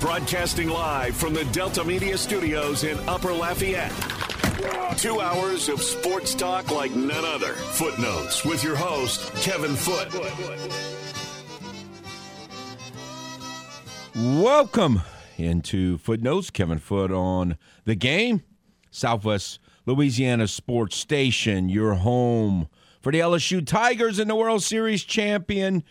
Broadcasting live from the Delta Media Studios in Upper Lafayette. Two hours of sports talk like none other. Footnotes with your host, Kevin Foot. Welcome into Footnotes. Kevin Foot on the game. Southwest Louisiana Sports Station, your home for the LSU Tigers and the World Series champion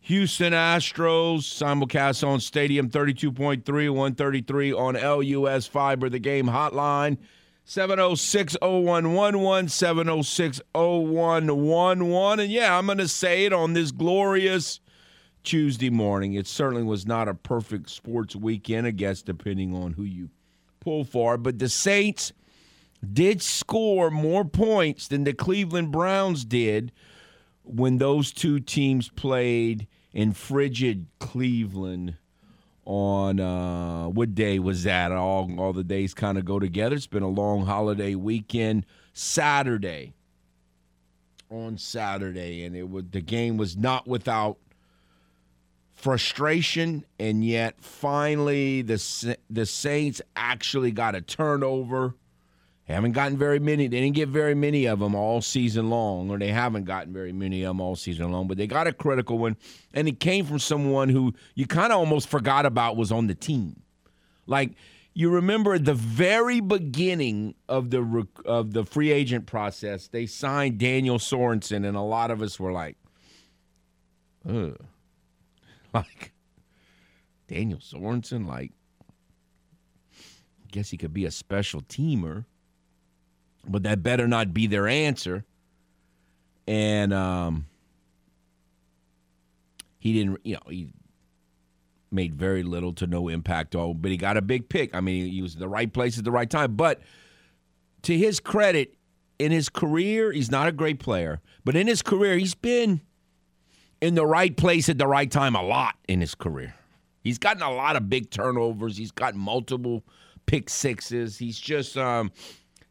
Houston Astros. Simulcast on Stadium 32.3, 133 on LUS Fiber, the game hotline. 706 0111, 706 0111. And yeah, I'm going to say it on this glorious Tuesday morning. It certainly was not a perfect sports weekend, I guess, depending on who you pull for. But the Saints did score more points than the Cleveland Browns did when those two teams played in frigid Cleveland on uh, what day was that? All all the days kind of go together. It's been a long holiday weekend. Saturday on Saturday, and it was the game was not without frustration, and yet finally the the Saints actually got a turnover. They haven't gotten very many. They didn't get very many of them all season long, or they haven't gotten very many of them all season long. But they got a critical one, and it came from someone who you kind of almost forgot about was on the team. Like you remember the very beginning of the of the free agent process, they signed Daniel Sorensen, and a lot of us were like, "Ugh." Like Daniel Sorensen, like I guess he could be a special teamer, but that better not be their answer. And um, he didn't, you know, he made very little to no impact. All, but he got a big pick. I mean, he was the right place at the right time. But to his credit, in his career, he's not a great player, but in his career, he's been in the right place at the right time a lot in his career. He's gotten a lot of big turnovers. He's got multiple pick sixes. He's just um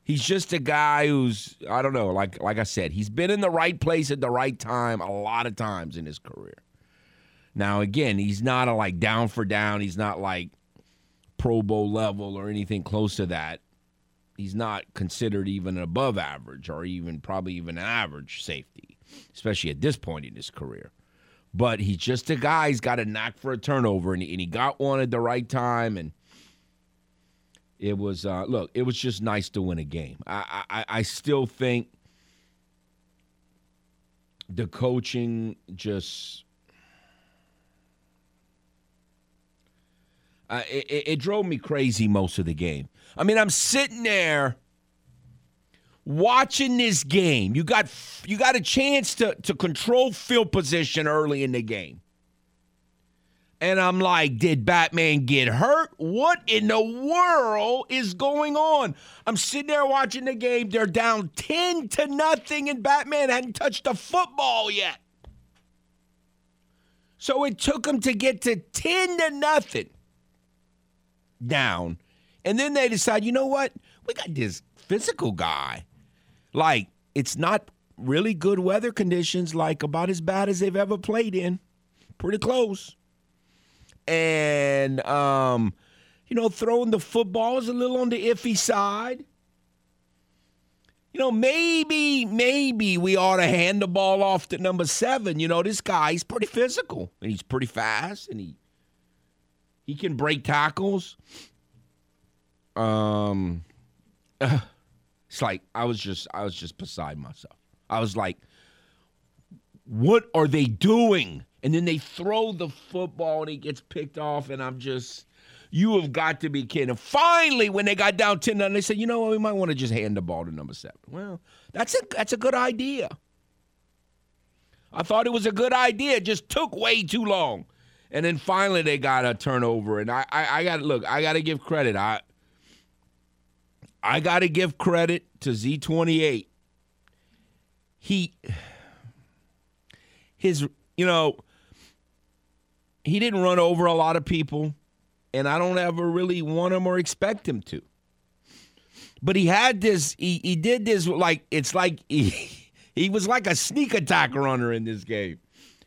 he's just a guy who's I don't know, like like I said, he's been in the right place at the right time a lot of times in his career. Now again, he's not a like down for down, he's not like Pro Bowl level or anything close to that. He's not considered even above average or even probably even an average safety, especially at this point in his career but he's just a guy. He's got a knack for a turnover, and, and he got one at the right time. And it was uh, look, it was just nice to win a game. I, I I still think the coaching just. Uh, it, it drove me crazy most of the game. I mean, I'm sitting there watching this game, you got you got a chance to to control field position early in the game. And I'm like, did Batman get hurt? What in the world is going on? I'm sitting there watching the game. They're down 10 to nothing, and Batman hadn't touched a football yet. So it took them to get to 10 to nothing down. And then they decide, you know what? We got this physical guy like, it's not really good weather conditions, like about as bad as they've ever played in. Pretty close. And, um, you know, throwing the football is a little on the iffy side. You know, maybe, maybe we ought to hand the ball off to number seven. You know, this guy, he's pretty physical and he's pretty fast and he he can break tackles. Um, uh, it's like I was just I was just beside myself. I was like, what are they doing? And then they throw the football and he gets picked off, and I'm just you have got to be kidding. Finally, when they got down 10 they said, you know what, we might want to just hand the ball to number seven. Well, that's a that's a good idea. I thought it was a good idea. It just took way too long. And then finally they got a turnover. And I I, I gotta look, I gotta give credit. I I got to give credit to Z28. He, his, you know, he didn't run over a lot of people, and I don't ever really want him or expect him to. But he had this, he, he did this like, it's like he, he was like a sneak attack runner in this game.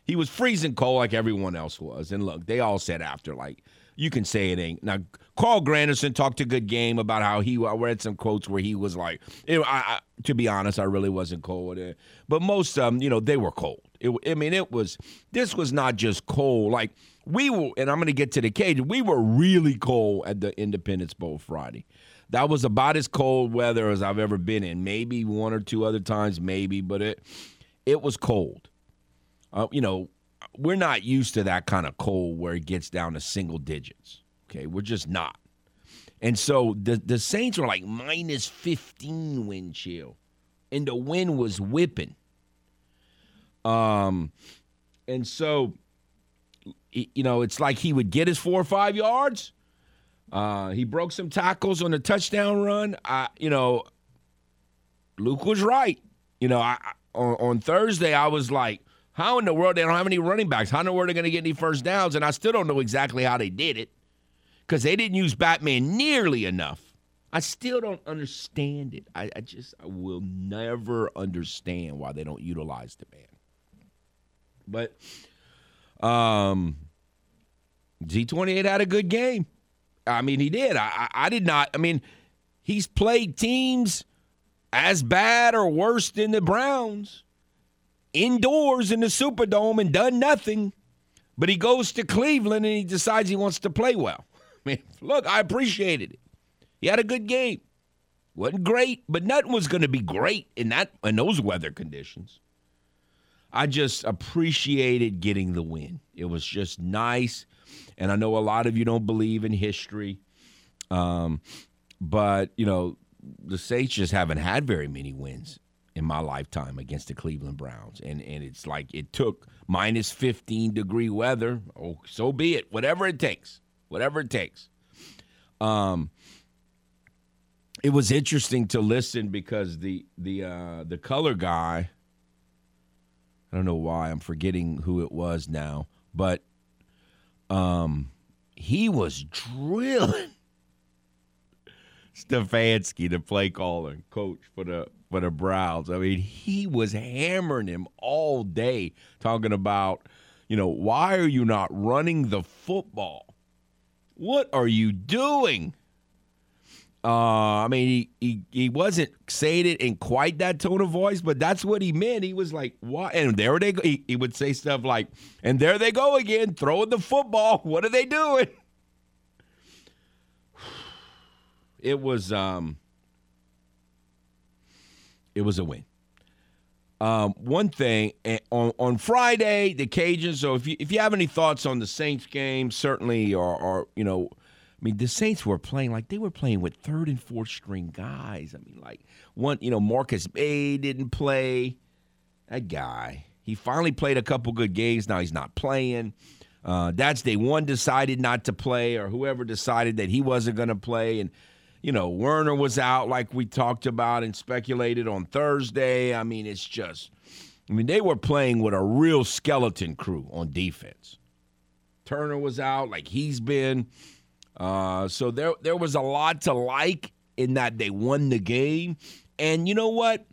he was freezing cold like everyone else was. And look, they all said after, like, you can say it ain't. Now, Carl Granderson talked a good game about how he, I read some quotes where he was like, I, I, to be honest, I really wasn't cold. But most of them, you know, they were cold. It, I mean, it was, this was not just cold. Like, we were, and I'm going to get to the cage, we were really cold at the Independence Bowl Friday. That was about as cold weather as I've ever been in. Maybe one or two other times, maybe, but it, it was cold. Uh, you know, we're not used to that kind of cold where it gets down to single digits. Okay, we're just not. And so the the Saints were like minus 15 wind chill, and the wind was whipping. Um, and so, you know, it's like he would get his four or five yards. Uh, he broke some tackles on the touchdown run. I, you know, Luke was right. You know, I on, on Thursday I was like, how in the world they don't have any running backs? How in the world are they going to get any first downs? And I still don't know exactly how they did it because they didn't use Batman nearly enough. I still don't understand it. I, I, just I will never understand why they don't utilize the man. But um, Z28 had a good game. I mean, he did. I, I, I did not. I mean, he's played teams as bad or worse than the Browns indoors in the Superdome and done nothing. But he goes to Cleveland and he decides he wants to play well. I mean, look, I appreciated it. He had a good game. Wasn't great, but nothing was going to be great in that in those weather conditions. I just appreciated getting the win. It was just nice, and I know a lot of you don't believe in history, um, but you know the Saints just haven't had very many wins in my lifetime against the Cleveland Browns. And and it's like it took minus 15 degree weather. Oh, so be it. Whatever it takes. Whatever it takes. Um it was interesting to listen because the the uh the color guy I don't know why I'm forgetting who it was now, but um he was drilling Stefanski, the play caller, coach for the for the Browns. I mean, he was hammering him all day, talking about, you know, why are you not running the football? What are you doing? Uh, I mean, he, he he wasn't saying it in quite that tone of voice, but that's what he meant. He was like, "Why?" And there they go. He, he would say stuff like, "And there they go again, throwing the football. What are they doing?" it was um it was a win. Um, one thing eh, on on Friday, the Cajuns. So if you if you have any thoughts on the Saints game, certainly, or or you know, mean, the Saints were playing like they were playing with third and fourth string guys. I mean, like one, you know, Marcus Maye didn't play. That guy, he finally played a couple good games. Now he's not playing. Uh, that's day one decided not to play, or whoever decided that he wasn't going to play, and you know, Werner was out like we talked about and speculated on Thursday. I mean, it's just, I mean, they were playing with a real skeleton crew on defense. Turner was out like he's been. Uh, so there, there was a lot to like in that they won the game. And you know what?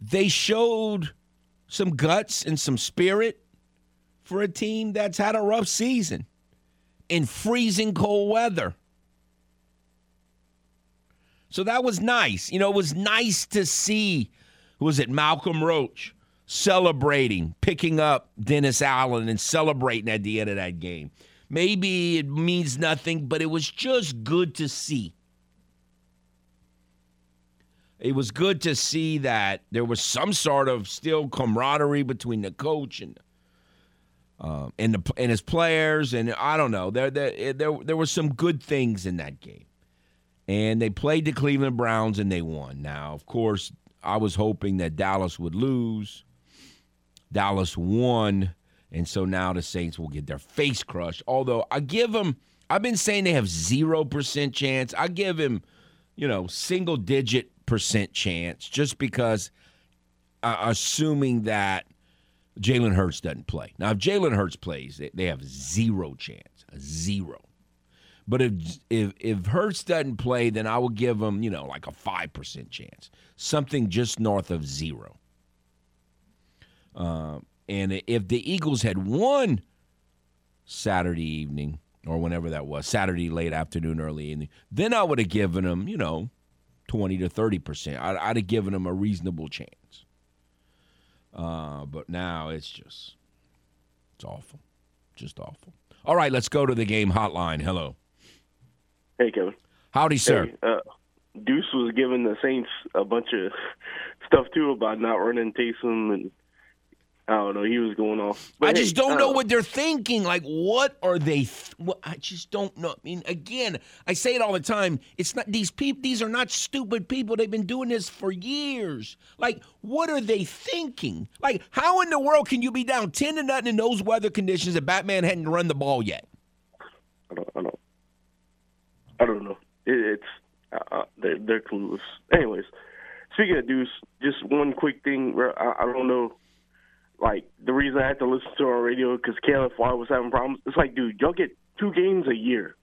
They showed some guts and some spirit for a team that's had a rough season in freezing cold weather. So that was nice. You know, it was nice to see, was it Malcolm Roach celebrating, picking up Dennis Allen and celebrating at the end of that game. Maybe it means nothing, but it was just good to see. It was good to see that there was some sort of still camaraderie between the coach and um, and the and his players, and I don't know. There, there, there, there were some good things in that game and they played the Cleveland Browns and they won. Now, of course, I was hoping that Dallas would lose. Dallas won, and so now the Saints will get their face crushed. Although I give them, I've been saying they have zero percent chance. I give him, you know, single digit percent chance just because, uh, assuming that Jalen Hurts doesn't play. Now, if Jalen Hurts plays, they have zero chance, zero. But if if if Hurts doesn't play, then I will give him, you know, like a five percent chance, something just north of zero. Uh, and if the Eagles had won Saturday evening or whenever that was, Saturday late afternoon, early evening, then I would have given them, you know, 20 to 30%. I'd, I'd have given them a reasonable chance. Uh, but now it's just, it's awful. Just awful. All right, let's go to the game hotline. Hello. Hey, Kevin. Howdy, sir. Hey, uh, Deuce was giving the Saints a bunch of stuff too about not running Taysom and I don't know. He was going off. But I hey, just don't know what they're thinking. Like, what are they? Th- what, I just don't know. I mean, again, I say it all the time. It's not these people. These are not stupid people. They've been doing this for years. Like, what are they thinking? Like, how in the world can you be down ten to nothing in those weather conditions that Batman hadn't run the ball yet? I don't. I don't. I don't know. It, it's uh, uh they're, they're clueless. Anyways, speaking of Deuce, just one quick thing. I, I don't know like the reason I had to listen to our radio because KLFY was having problems. It's like, dude, y'all get two games a year,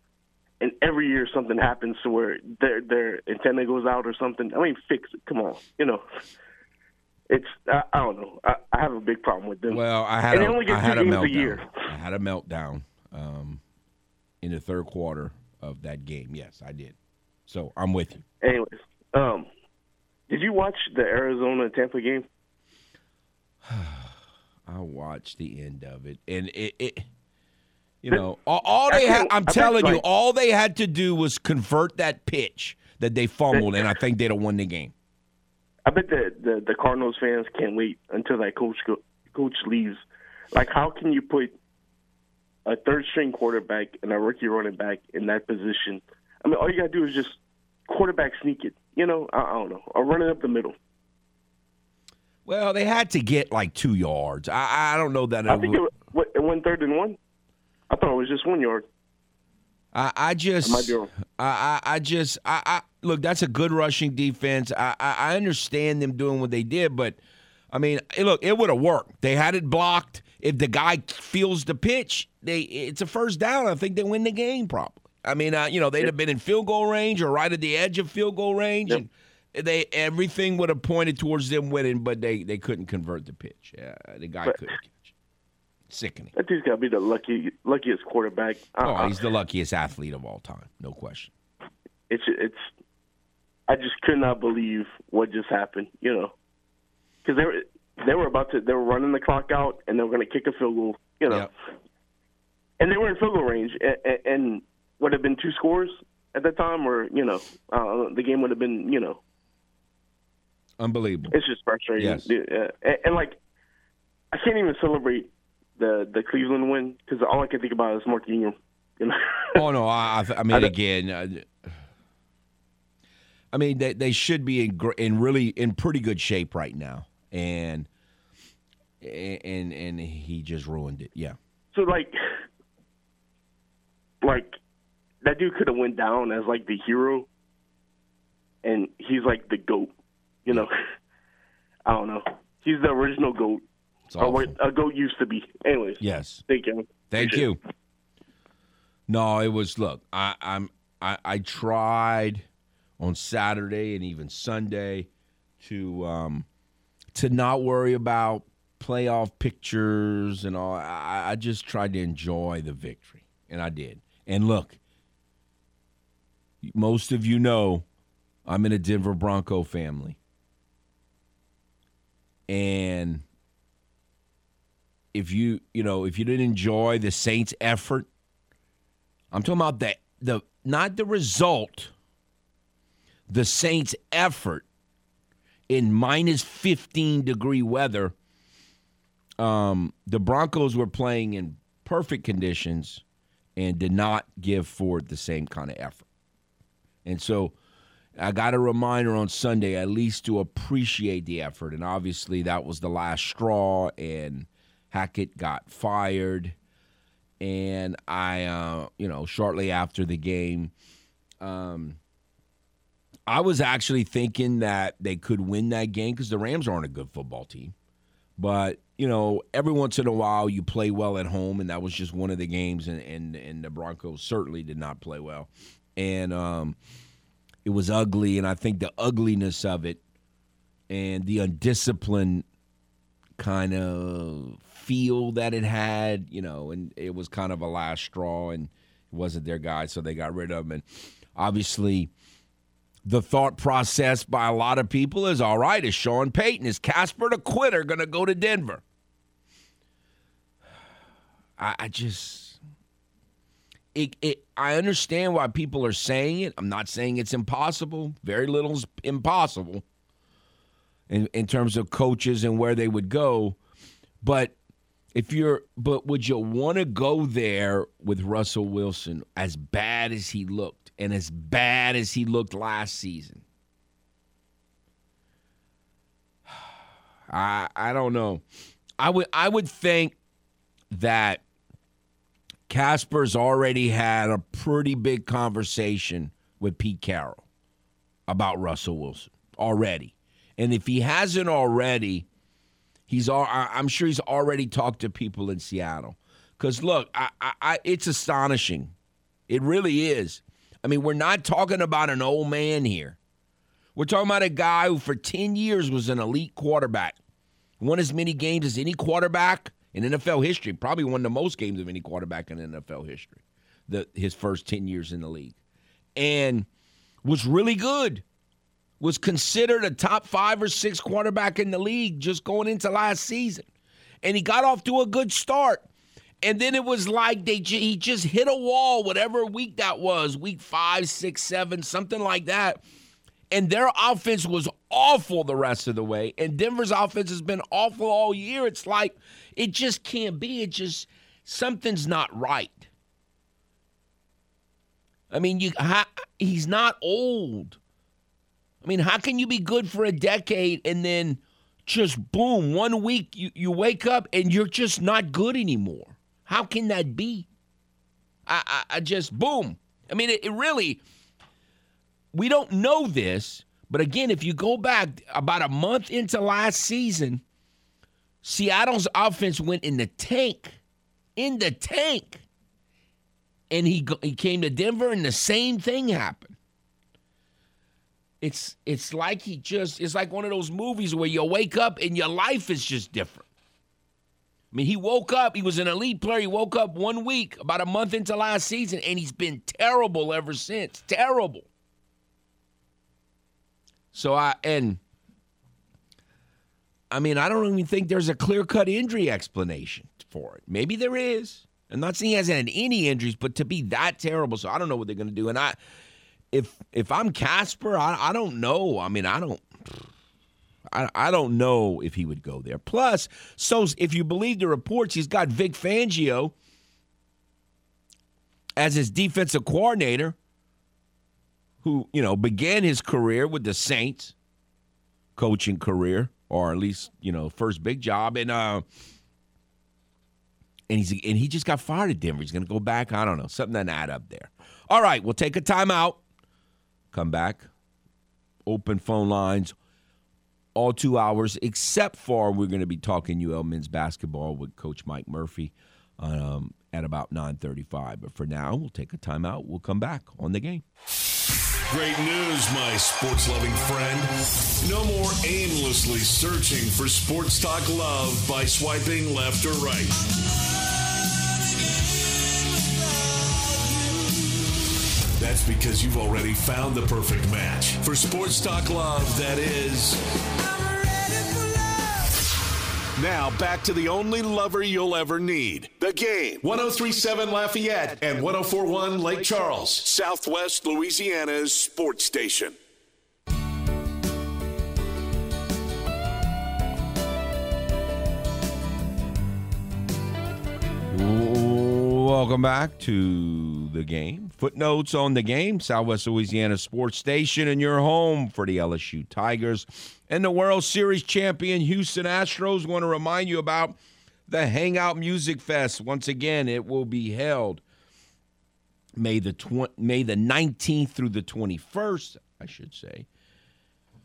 and every year something happens to where their their antenna goes out or something. I mean, fix it. Come on, you know. It's I, I don't know. I, I, have a big problem with them. Well, I had and a, only get I had two games a, a year. I had a meltdown um, in the third quarter of that game. Yes, I did. So I'm with you. Anyways, um, did you watch the Arizona Tampa game? I watched the end of it, and it, it you know, all, all they had. I'm telling you, all they had to do was convert that pitch that they fumbled, and I think they'd have won the game. I bet the, the the Cardinals fans can't wait until that coach go, coach leaves. Like, how can you put a third string quarterback and a rookie running back in that position? I mean, all you got to do is just quarterback sneak it. You know, I, I don't know, or run it up the middle. Well, they had to get like two yards. I, I don't know that. I think it, was, it went third and one. I thought it was just one yard. I, I just, I, I, I just, I, I, look. That's a good rushing defense. I, I, I understand them doing what they did, but I mean, look, it would have worked. They had it blocked. If the guy feels the pitch, they it's a first down. I think they win the game probably. I mean, uh, you know, they'd yep. have been in field goal range or right at the edge of field goal range, yep. and they everything would have pointed towards them winning, but they they couldn't convert the pitch. Yeah, the guy but, couldn't catch. Sickening. That dude's got to be the lucky luckiest quarterback. Uh, oh, he's the luckiest athlete of all time, no question. It's it's. I just could not believe what just happened. You know, because they were they were about to they were running the clock out and they were going to kick a field goal. You know, yep. and they were in field goal range and, and would have been two scores at that time, or you know, uh, the game would have been you know Unbelievable. It's just frustrating. Yes. Uh, and, and, like, I can't even celebrate the the Cleveland win because all I can think about is Mark Ingram. You know? oh no, I, I mean I again. Uh, I mean they they should be in in really in pretty good shape right now, and and and he just ruined it. Yeah. So like, like that dude could have went down as like the hero, and he's like the goat. You know, I don't know. He's the original goat. Or a goat used to be. Anyways. Yes. Thank you. Thank Appreciate you. It. No, it was. Look, I, I'm. I, I tried on Saturday and even Sunday to um, to not worry about playoff pictures and all. I, I just tried to enjoy the victory, and I did. And look, most of you know I'm in a Denver Bronco family. And if you, you know, if you didn't enjoy the Saints' effort, I'm talking about the the not the result, the Saints' effort in minus 15 degree weather. Um, the Broncos were playing in perfect conditions and did not give Ford the same kind of effort. And so I got a reminder on Sunday at least to appreciate the effort. And obviously, that was the last straw, and Hackett got fired. And I, uh, you know, shortly after the game, um, I was actually thinking that they could win that game because the Rams aren't a good football team. But, you know, every once in a while you play well at home, and that was just one of the games, and, and, and the Broncos certainly did not play well. And, um, it was ugly, and I think the ugliness of it and the undisciplined kind of feel that it had, you know, and it was kind of a last straw and it wasn't their guy, so they got rid of him. And obviously, the thought process by a lot of people is all right, is Sean Payton, is Casper the quitter going to go to Denver? I, I just. It, it, I understand why people are saying it. I'm not saying it's impossible. Very little is impossible in, in terms of coaches and where they would go. But if you're, but would you want to go there with Russell Wilson as bad as he looked and as bad as he looked last season? I I don't know. I would I would think that Casper's already had a pretty big conversation with Pete Carroll about Russell Wilson already. And if he hasn't already, he's all, I'm sure he's already talked to people in Seattle. Because look, I, I, I, it's astonishing. It really is. I mean, we're not talking about an old man here. We're talking about a guy who for 10 years was an elite quarterback, won as many games as any quarterback in NFL history, probably won the most games of any quarterback in NFL history, the, his first 10 years in the league, and was really good was considered a top five or six quarterback in the league just going into last season. And he got off to a good start. And then it was like they he just hit a wall, whatever week that was, week five, six, seven, something like that. And their offense was awful the rest of the way. And Denver's offense has been awful all year. It's like it just can't be. It just something's not right. I mean, you he's not old. I mean, how can you be good for a decade and then just boom, one week you, you wake up and you're just not good anymore? How can that be? I, I, I just boom. I mean, it, it really, we don't know this, but again, if you go back about a month into last season, Seattle's offense went in the tank, in the tank. And he, he came to Denver and the same thing happened it's it's like he just it's like one of those movies where you wake up and your life is just different. I mean, he woke up, he was an elite player. He woke up one week, about a month into last season, and he's been terrible ever since. Terrible. So I and I mean, I don't even think there's a clear-cut injury explanation for it. Maybe there is. I'm not saying he hasn't had any injuries, but to be that terrible, so I don't know what they're going to do. And I, if if I'm Casper, I, I don't know. I mean, I don't. I, I don't know if he would go there. Plus, so if you believe the reports, he's got Vic Fangio as his defensive coordinator, who you know began his career with the Saints, coaching career, or at least you know first big job, and uh, and he's and he just got fired at Denver. He's to go back. I don't know something doesn't add up there. All right, we'll take a timeout. Come back. Open phone lines all two hours, except for we're going to be talking UL men's basketball with Coach Mike Murphy um, at about 9.35. But for now, we'll take a timeout. We'll come back on the game. Great news, my sports loving friend. No more aimlessly searching for sports talk love by swiping left or right. That's because you've already found the perfect match for sports talk love that is. Now back to the only lover you'll ever need. The game. 1037 Lafayette and 1041 Lake Charles, Southwest Louisiana's sports station. Welcome back to the game. Footnotes on the game, Southwest Louisiana Sports Station, and your home for the LSU Tigers and the World Series champion Houston Astros. Want to remind you about the Hangout Music Fest. Once again, it will be held May the tw- May the 19th through the 21st, I should say,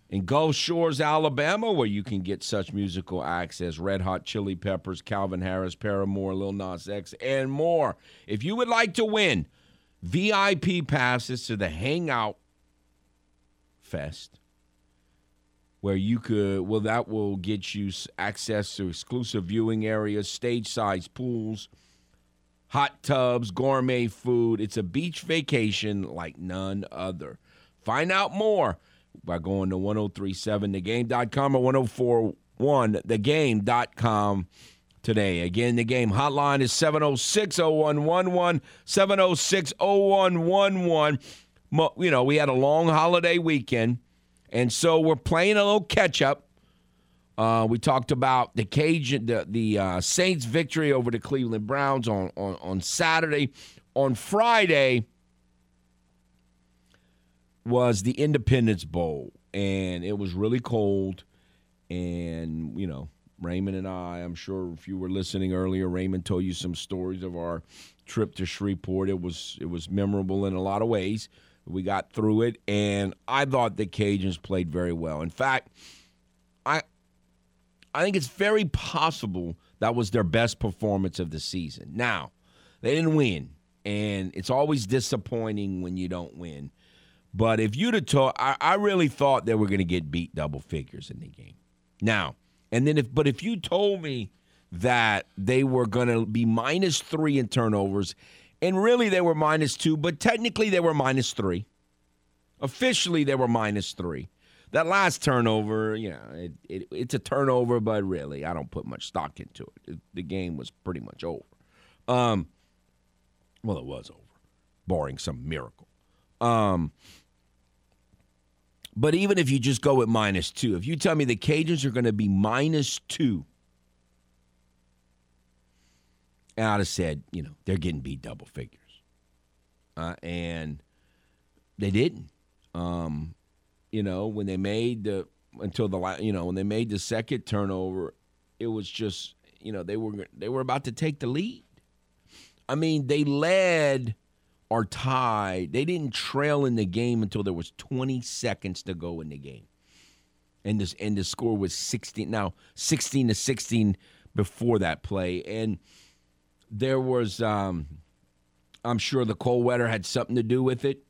in Gulf Shores, Alabama, where you can get such musical acts as Red Hot Chili Peppers, Calvin Harris, Paramore, Lil Nas X, and more. If you would like to win VIP passes to the Hangout Fest, where you could well that will get you access to exclusive viewing areas, stage size pools, hot tubs, gourmet food. It's a beach vacation like none other. Find out more by going to 1037thegame.com or 1041thegame.com today. Again, the game hotline is 706 0111, 706 0111. You know, we had a long holiday weekend, and so we're playing a little catch up. Uh, we talked about the Cajun, the, the uh, Saints' victory over the Cleveland Browns on, on, on Saturday. On Friday was the Independence Bowl, and it was really cold. And, you know, Raymond and I, I'm sure if you were listening earlier, Raymond told you some stories of our trip to Shreveport. It was it was memorable in a lot of ways. We got through it, and I thought the Cajuns played very well. In fact, I I think it's very possible that was their best performance of the season. Now, they didn't win, and it's always disappointing when you don't win. But if you'd have told, I, I really thought they were going to get beat double figures in the game. Now, and then if, but if you told me that they were going to be minus three in turnovers, and really they were minus two, but technically they were minus three. Officially, they were minus three. That last turnover, you know, it, it, it's a turnover, but really, I don't put much stock into it. it the game was pretty much over. Um, well, it was over, barring some miracle. Um, but even if you just go with minus two, if you tell me the Cajuns are going to be minus two, I'd have said, you know, they're getting beat double figures. Uh, and they didn't. Um, you know, when they made the until the you know when they made the second turnover, it was just you know they were they were about to take the lead. I mean, they led or tied. They didn't trail in the game until there was 20 seconds to go in the game. And this and the score was 16 now 16 to 16 before that play and there was um, I'm sure the cold weather had something to do with it.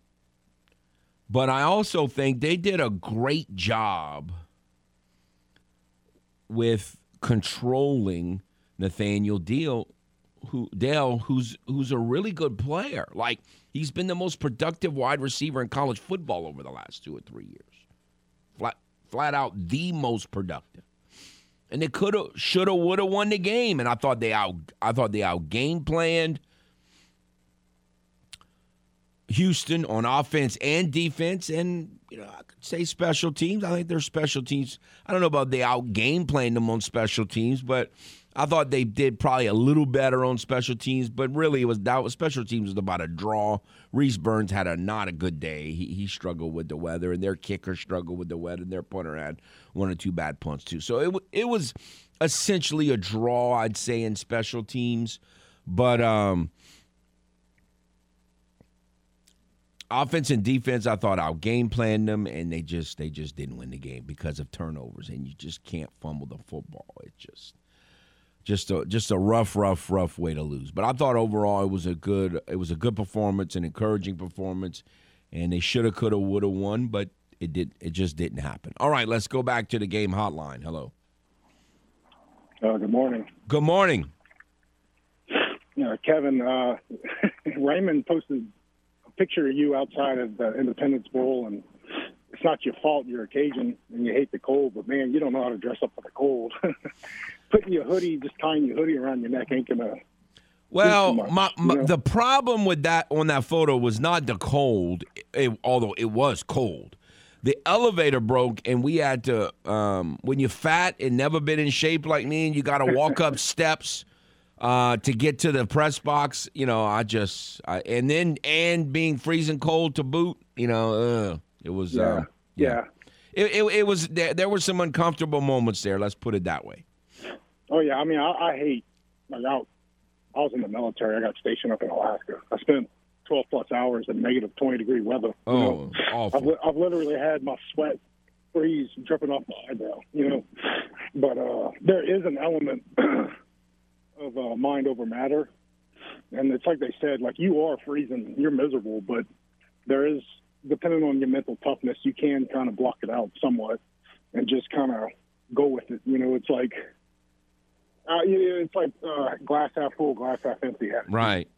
But I also think they did a great job with controlling Nathaniel Deal who Dell, who's who's a really good player. Like he's been the most productive wide receiver in college football over the last two or three years. Flat flat out the most productive. And they could have, should have, would have won the game. And I thought they out I thought they out game planned Houston on offense and defense, and you know I could say special teams. I think their special teams. I don't know about they out game playing them on special teams, but I thought they did probably a little better on special teams, but really it was that was special teams was about a draw. Rhys Byrns had a not a good day. He, he struggled with the weather, and their kicker struggled with the weather, and their punter had one or two bad punts too. So it it was essentially a draw, I'd say, in special teams. But um, offense and defense, I thought out game planned them, and they just they just didn't win the game because of turnovers, and you just can't fumble the football. It just just a just a rough, rough, rough way to lose. But I thought overall it was a good it was a good performance, an encouraging performance, and they shoulda, coulda, woulda won, but it did it just didn't happen. All right, let's go back to the game hotline. Hello. Uh, good morning. Good morning. Yeah, Kevin, uh, Raymond posted a picture of you outside of the Independence Bowl, and it's not your fault. You're a Cajun and you hate the cold, but man, you don't know how to dress up for the cold. putting your hoodie, just tying your hoodie around your neck ain't gonna. Well, much, my, my, you know? the problem with that on that photo was not the cold, it, although it was cold. The elevator broke, and we had to. Um, when you're fat and never been in shape like me, and you got to walk up steps uh, to get to the press box, you know, I just I, and then and being freezing cold to boot, you know, uh, it was. Yeah. Uh, yeah. yeah. It, it, it was there, there were some uncomfortable moments there. Let's put it that way. Oh yeah, I mean, I, I hate like I, I was in the military. I got stationed up in Alaska. I spent 12 plus hours in negative 20 degree weather. Oh, know? awful. I've, I've literally had my sweat freeze dripping off my eyebrow. You know, but uh, there is an element of uh, mind over matter, and it's like they said, like you are freezing, you're miserable, but there is depending on your mental toughness, you can kind of block it out somewhat. and just kind of go with it. You know, it's like uh, it's like uh, glass half full, glass half empty. Right.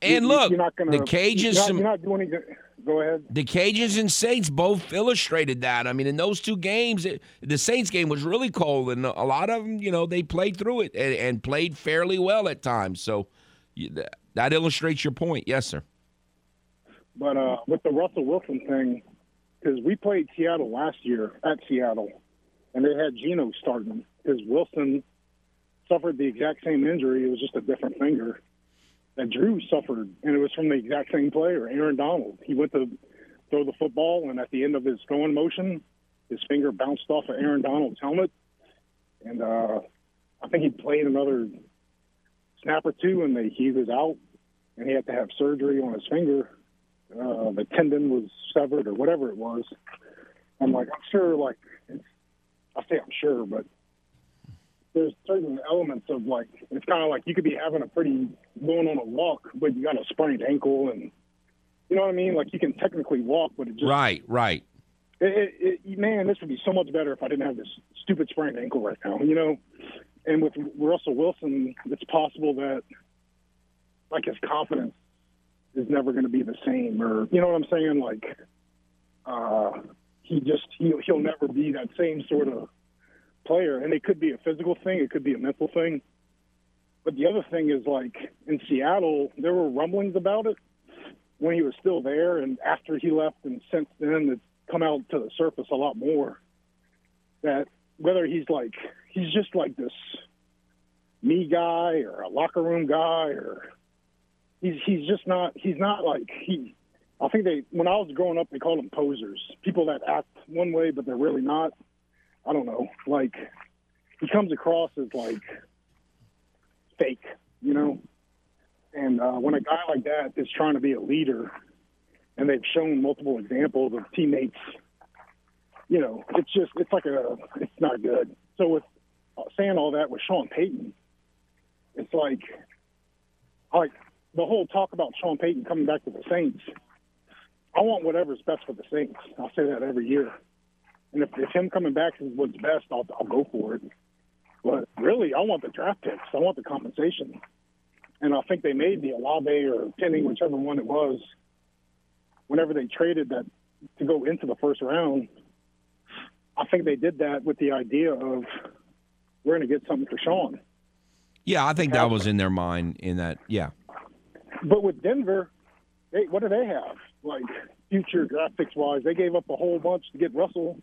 And You- look, you're not gonna, the Cajuns, You're not, you're not doing anything. Go ahead. the Cajuns and Saints both illustrated that. I mean, in those two games, it, the Saints game was really cold, and a lot of them, you know, they played through it and, and played fairly well at times. So you, that, that illustrates your point. Yes, sir. But uh, with the Russell Wilson thing, because we played Seattle last year at Seattle, and they had Geno starting because Wilson suffered the exact same injury. It was just a different finger that Drew suffered, and it was from the exact same player, Aaron Donald. He went to throw the football, and at the end of his throwing motion, his finger bounced off of Aaron Donald's helmet, and uh, I think he played another snap or two, and they, he was out, and he had to have surgery on his finger uh, the tendon was severed or whatever it was. I'm like, I'm sure, like, I say I'm sure, but there's certain elements of like, it's kind of like you could be having a pretty going on a walk, but you got a sprained ankle, and you know what I mean. Like you can technically walk, but it just Right, right. it, it, it, man, this would be so much better if I didn't have this stupid sprained ankle right now, you know. And with Russell Wilson, it's possible that like his confidence is never going to be the same, or you know what I'm saying? Like, uh, he just he he'll never be that same sort of player. And it could be a physical thing, it could be a mental thing. But the other thing is like in Seattle, there were rumblings about it when he was still there, and after he left, and since then, it's come out to the surface a lot more. That whether he's like he's just like this me guy or a locker room guy or he's he's just not he's not like he I think they when I was growing up they called them posers. People that act one way but they're really not. I don't know. Like he comes across as like fake, you know? And uh, when a guy like that is trying to be a leader and they've shown multiple examples of teammates, you know, it's just it's like a it's not good. So with uh, saying all that with Sean Payton, it's like like the whole talk about Sean Payton coming back to the Saints. I want whatever's best for the Saints. I'll say that every year. And if, if him coming back is what's best, I'll, I'll go for it. But really, I want the draft picks. I want the compensation. And I think they made the Olave or Penny, whichever one it was, whenever they traded that to go into the first round. I think they did that with the idea of we're going to get something for Sean. Yeah, I think that was in their mind. In that, yeah, But with Denver, they, what do they have? Like future draft picks wise, they gave up a whole bunch to get Russell,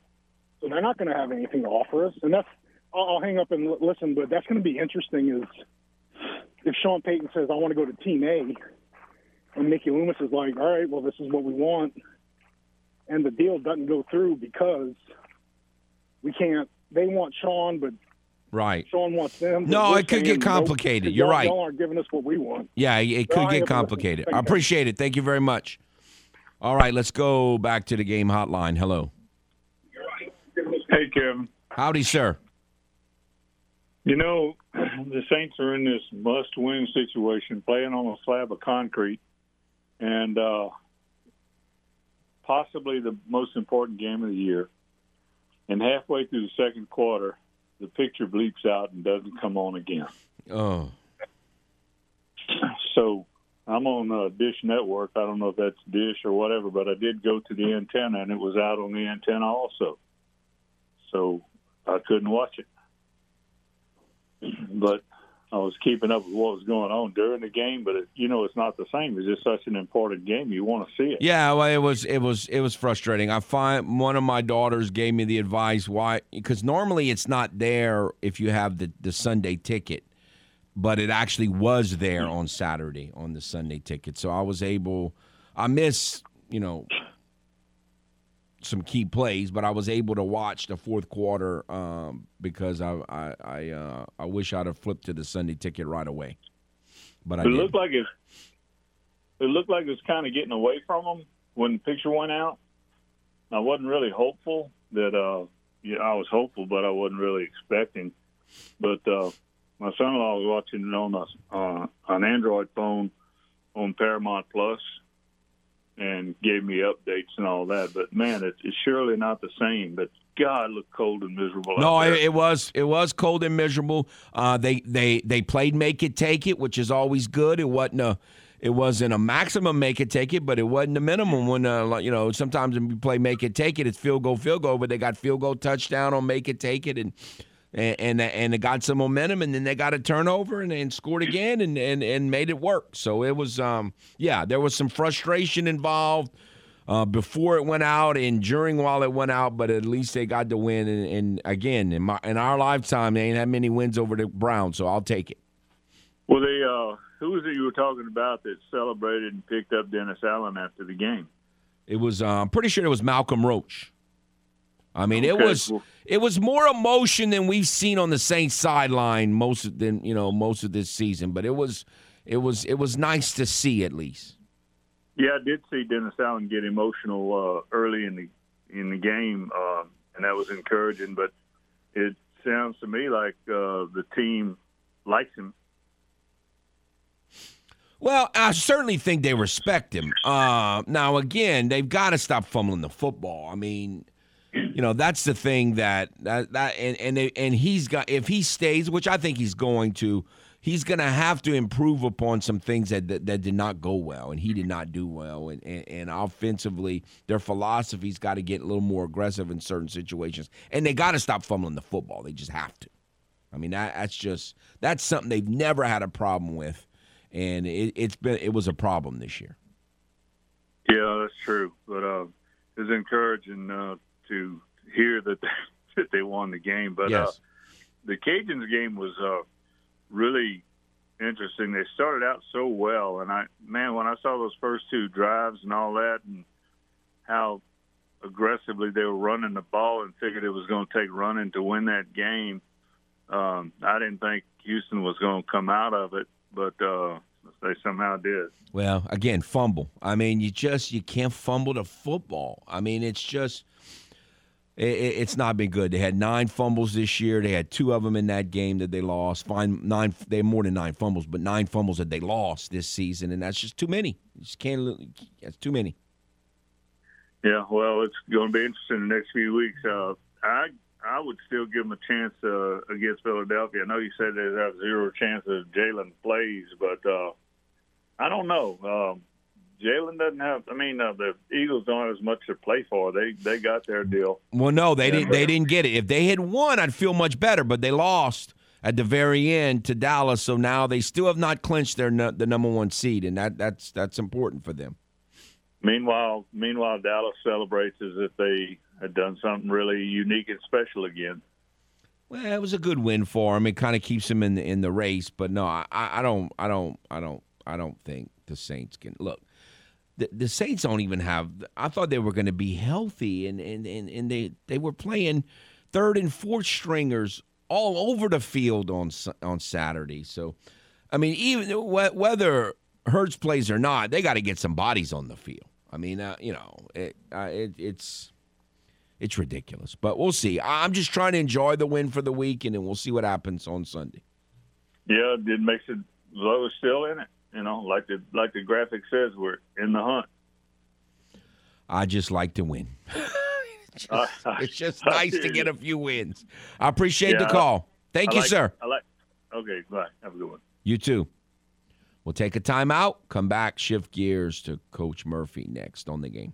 so they're not going to have anything to offer us. And that's I'll, I'll hang up and l- listen, but that's going to be interesting. Is if Sean Payton says I want to go to Team A, and Mickey Loomis is like, all right, well this is what we want, and the deal doesn't go through because we can't. They want Sean, but right. Sean wants them. No, it could get complicated. You're right. Y'all aren't giving us what we want. Yeah, it could get complicated. I appreciate it. Thank you very much. All right, let's go back to the game hotline. Hello. Hey, Kevin. Howdy, sir. You know, the Saints are in this must win situation, playing on a slab of concrete, and uh, possibly the most important game of the year. And halfway through the second quarter, the picture bleeps out and doesn't come on again. Oh, So I'm on uh, Dish Network. I don't know if that's Dish or whatever, but I did go to the antenna, and it was out on the antenna also. So I couldn't watch it. But I was keeping up with what was going on during the game. But it, you know, it's not the same. It's just such an important game. You want to see it. yeah. Well, it was it was it was frustrating. I find one of my daughters gave me the advice why because normally it's not there if you have the the Sunday ticket, but it actually was there on Saturday on the Sunday ticket. So I was able. I miss you know some key plays, but I was able to watch the fourth quarter um, because I I I, uh, I wish I'd have flipped to the Sunday ticket right away, but I It didn't. looked like it. It looked like it was kind of getting away from them when the picture went out. I wasn't really hopeful that. uh Yeah, I was hopeful, but I wasn't really expecting. But uh my son-in-law was watching it on a, uh, an Android phone on Paramount Plus, and gave me updates and all that. But man, it's, it's surely not the same. But God, it looked cold and miserable. No, it, it was it was cold and miserable. Uh, they they they played make it take it, which is always good. It wasn't a it wasn't a maximum make it take it, but it wasn't a minimum. When uh, you know sometimes when you play make it take it, it's field goal field goal, but they got field goal touchdown on make it take it and. And, and and it got some momentum, and then they got a turnover, and, and scored again, and, and and made it work. So it was, um, yeah, there was some frustration involved uh, before it went out and during while it went out, but at least they got the win. And, and again, in, my, in our lifetime, they ain't had many wins over the Browns, so I'll take it. Well, they uh, who was it you were talking about that celebrated and picked up Dennis Allen after the game? It was, uh, I'm pretty sure it was Malcolm Roach. I mean, it was it was more emotion than we've seen on the Saints sideline most of than you know most of this season. But it was it was it was nice to see at least. Yeah, I did see Dennis Allen get emotional uh, early in the in the game, uh, and that was encouraging. But it sounds to me like uh, the team likes him. Well, I certainly think they respect him. Uh, now, again, they've got to stop fumbling the football. I mean, you know, that's the thing that that, that and and they, and he's got if he stays, which I think he's going to, he's going to have to improve upon some things that, that that did not go well, and he did not do well. And and, and offensively, their philosophy's got to get a little more aggressive in certain situations, and they got to stop fumbling the football. They just have to. I mean, that, that's just that's something they've never had a problem with and it, it's been it was a problem this year. Yeah, that's true. But uh, it's encouraging uh, to hear that that they won the game. But uh, the Cajuns game was uh, really interesting. They started out so well, and I man, when I saw those first two drives and all that, and how aggressively they were running the ball, and figured it was going to take running to win that game. Um, I didn't think Houston was going to come out of it, but uh, they somehow did. well, again, fumble. I mean, you just you can't fumble the football. I mean, it's just it, it- it's not been good. They had nine fumbles this year. They had two of them in that game that they lost. Fine, nine. They had more than nine fumbles, but nine fumbles that they lost this season, and that's just too many. You just can't. That's too many. Yeah, well, it's going to be interesting the next few weeks. Uh, I I would still give them a chance uh, against Philadelphia. I know you said they have zero chance if Jalen plays, but uh, I don't know. Um, Jalen doesn't have. I mean, uh, the Eagles don't have as much to play for. They they got their deal. Well, no, they didn't. They didn't get it. If they had won, I'd feel much better. But they lost at the very end to Dallas, so now they still have not clinched their the number one seed, and that that's that's important for them. Meanwhile, meanwhile, Dallas celebrates as if they had done something really unique and special again. Well, it was a good win for them. It kind of keeps them in the in the race. But no, I, I don't, I don't, I don't, I don't think the Saints can look. The, the Saints don't even have. I thought they were going to be healthy, and, and, and, and they they were playing third and fourth stringers all over the field on on Saturday. So, I mean, even whether Hurts plays or not, they got to get some bodies on the field. I mean, uh, you know, it, uh, it, it's it's ridiculous, but we'll see. I'm just trying to enjoy the win for the week, and we'll see what happens on Sunday. Yeah, it makes it Lowe is still in it. You know, like the like the graphic says, we're in the hunt. I just like to win. it's, just, I- I- it's just I nice hear to get a few wins. I appreciate Yeah, the call. Thank I you, like- sir. I like. Okay, bye. Have a good one. You too. We'll take a timeout, come back, shift gears to Coach Murphy next on the game.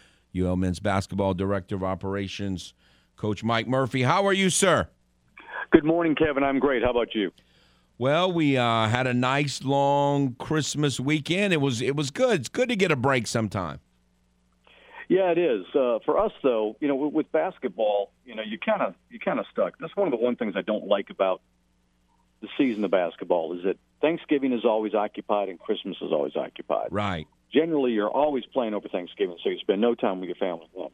UL men's basketball director of operations, Coach Mike Murphy. How are you, sir? Good morning, Kevin. I'm great. How about you? Well, we uh, had a nice long Christmas weekend. It was it was good. It's good to get a break sometime. Yeah, it is. Uh, for us, though, you know, with, with basketball, you know, you kind of you kind of stuck. That's one of the one things I don't like about the season of basketball is that Thanksgiving is always occupied and Christmas is always occupied. Right. Generally, you're always playing over Thanksgiving, so you spend no time with your family then.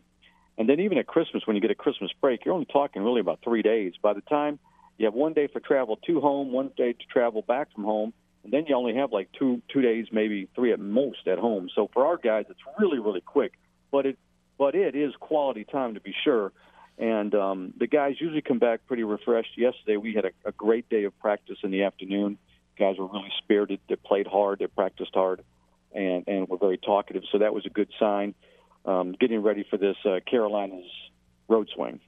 And then even at Christmas, when you get a Christmas break, you're only talking really about three days. By the time you have one day for travel to home, one day to travel back from home, and then you only have like two two days, maybe three at most at home. So for our guys, it's really really quick, but it but it is quality time to be sure. And um, the guys usually come back pretty refreshed. Yesterday we had a, a great day of practice in the afternoon. Guys were really spirited. They played hard. They practiced hard, and and were very talkative. So that was a good sign. Um, getting ready for this uh, Carolina's road swing.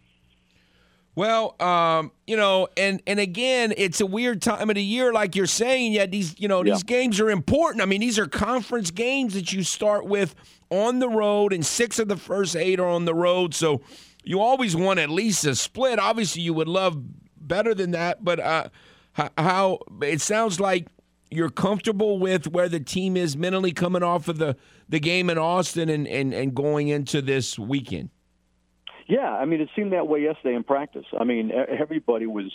Well, um, you know, and and again, it's a weird time of the year, like you're saying. Yet these, you know, these Yeah. games are important. I mean, these are conference games that you start with on the road, and six of the first eight are on the road. So you always want at least a split. Obviously, you would love better than that, but uh, how, how it sounds like you're comfortable with where the team is mentally coming off of the the game in Austin and and, and going into this weekend. Yeah, I mean, it seemed that way yesterday in practice. I mean, everybody was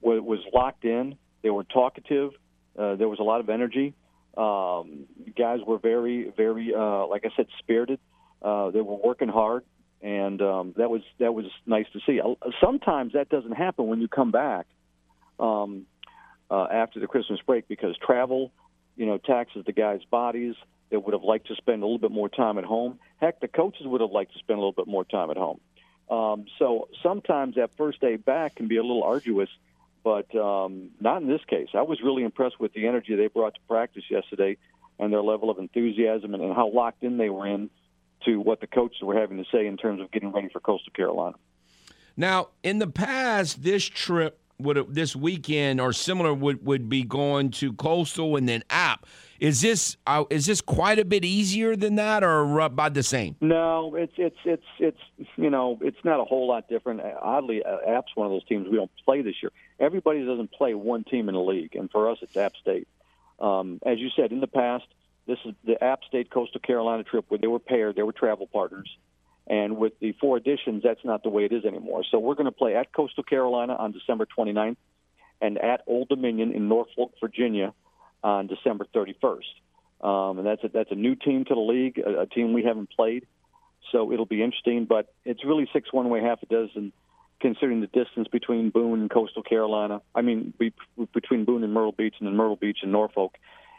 was, locked in. They were talkative. Uh, there was a lot of energy. Um, guys were very, very, uh, like I said, spirited. Uh, they were working hard, and um, that was that was nice to see. Sometimes that doesn't happen when you come back um, uh, after the Christmas break because travel, you know, taxes the guys' bodies. They would have liked to spend a little bit more time at home. Heck, the coaches would have liked to spend a little bit more time at home. Um, so sometimes that first day back can be a little arduous, but um, not in this case. I was really impressed with the energy they brought to practice yesterday and their level of enthusiasm and, and how locked in they were in to what the coaches were having to say in terms of getting ready for Coastal Carolina. Now, in the past, this trip would this weekend or similar would, would be going to Coastal and then App. Is this uh, is this quite a bit easier than that, or about the same? No, it's it's it's it's you know it's not a whole lot different. Oddly, uh, App's one of those teams we don't play this year. Everybody doesn't play one team in the league, and for us, it's App State. Um, as you said in the past, this is the App State Coastal Carolina trip where they were paired, they were travel partners, and with the four additions, that's not the way it is anymore. So we're going to play at Coastal Carolina on December 29th, and at Old Dominion in Norfolk, Virginia, on December 31st. Um, and that's a, that's a new team to the league, a, a team we haven't played. So it'll be interesting, but it's really six one way, half a dozen, considering the distance between Boone and Coastal Carolina. I mean, be, between Boone and Myrtle Beach, and then Myrtle Beach and Norfolk.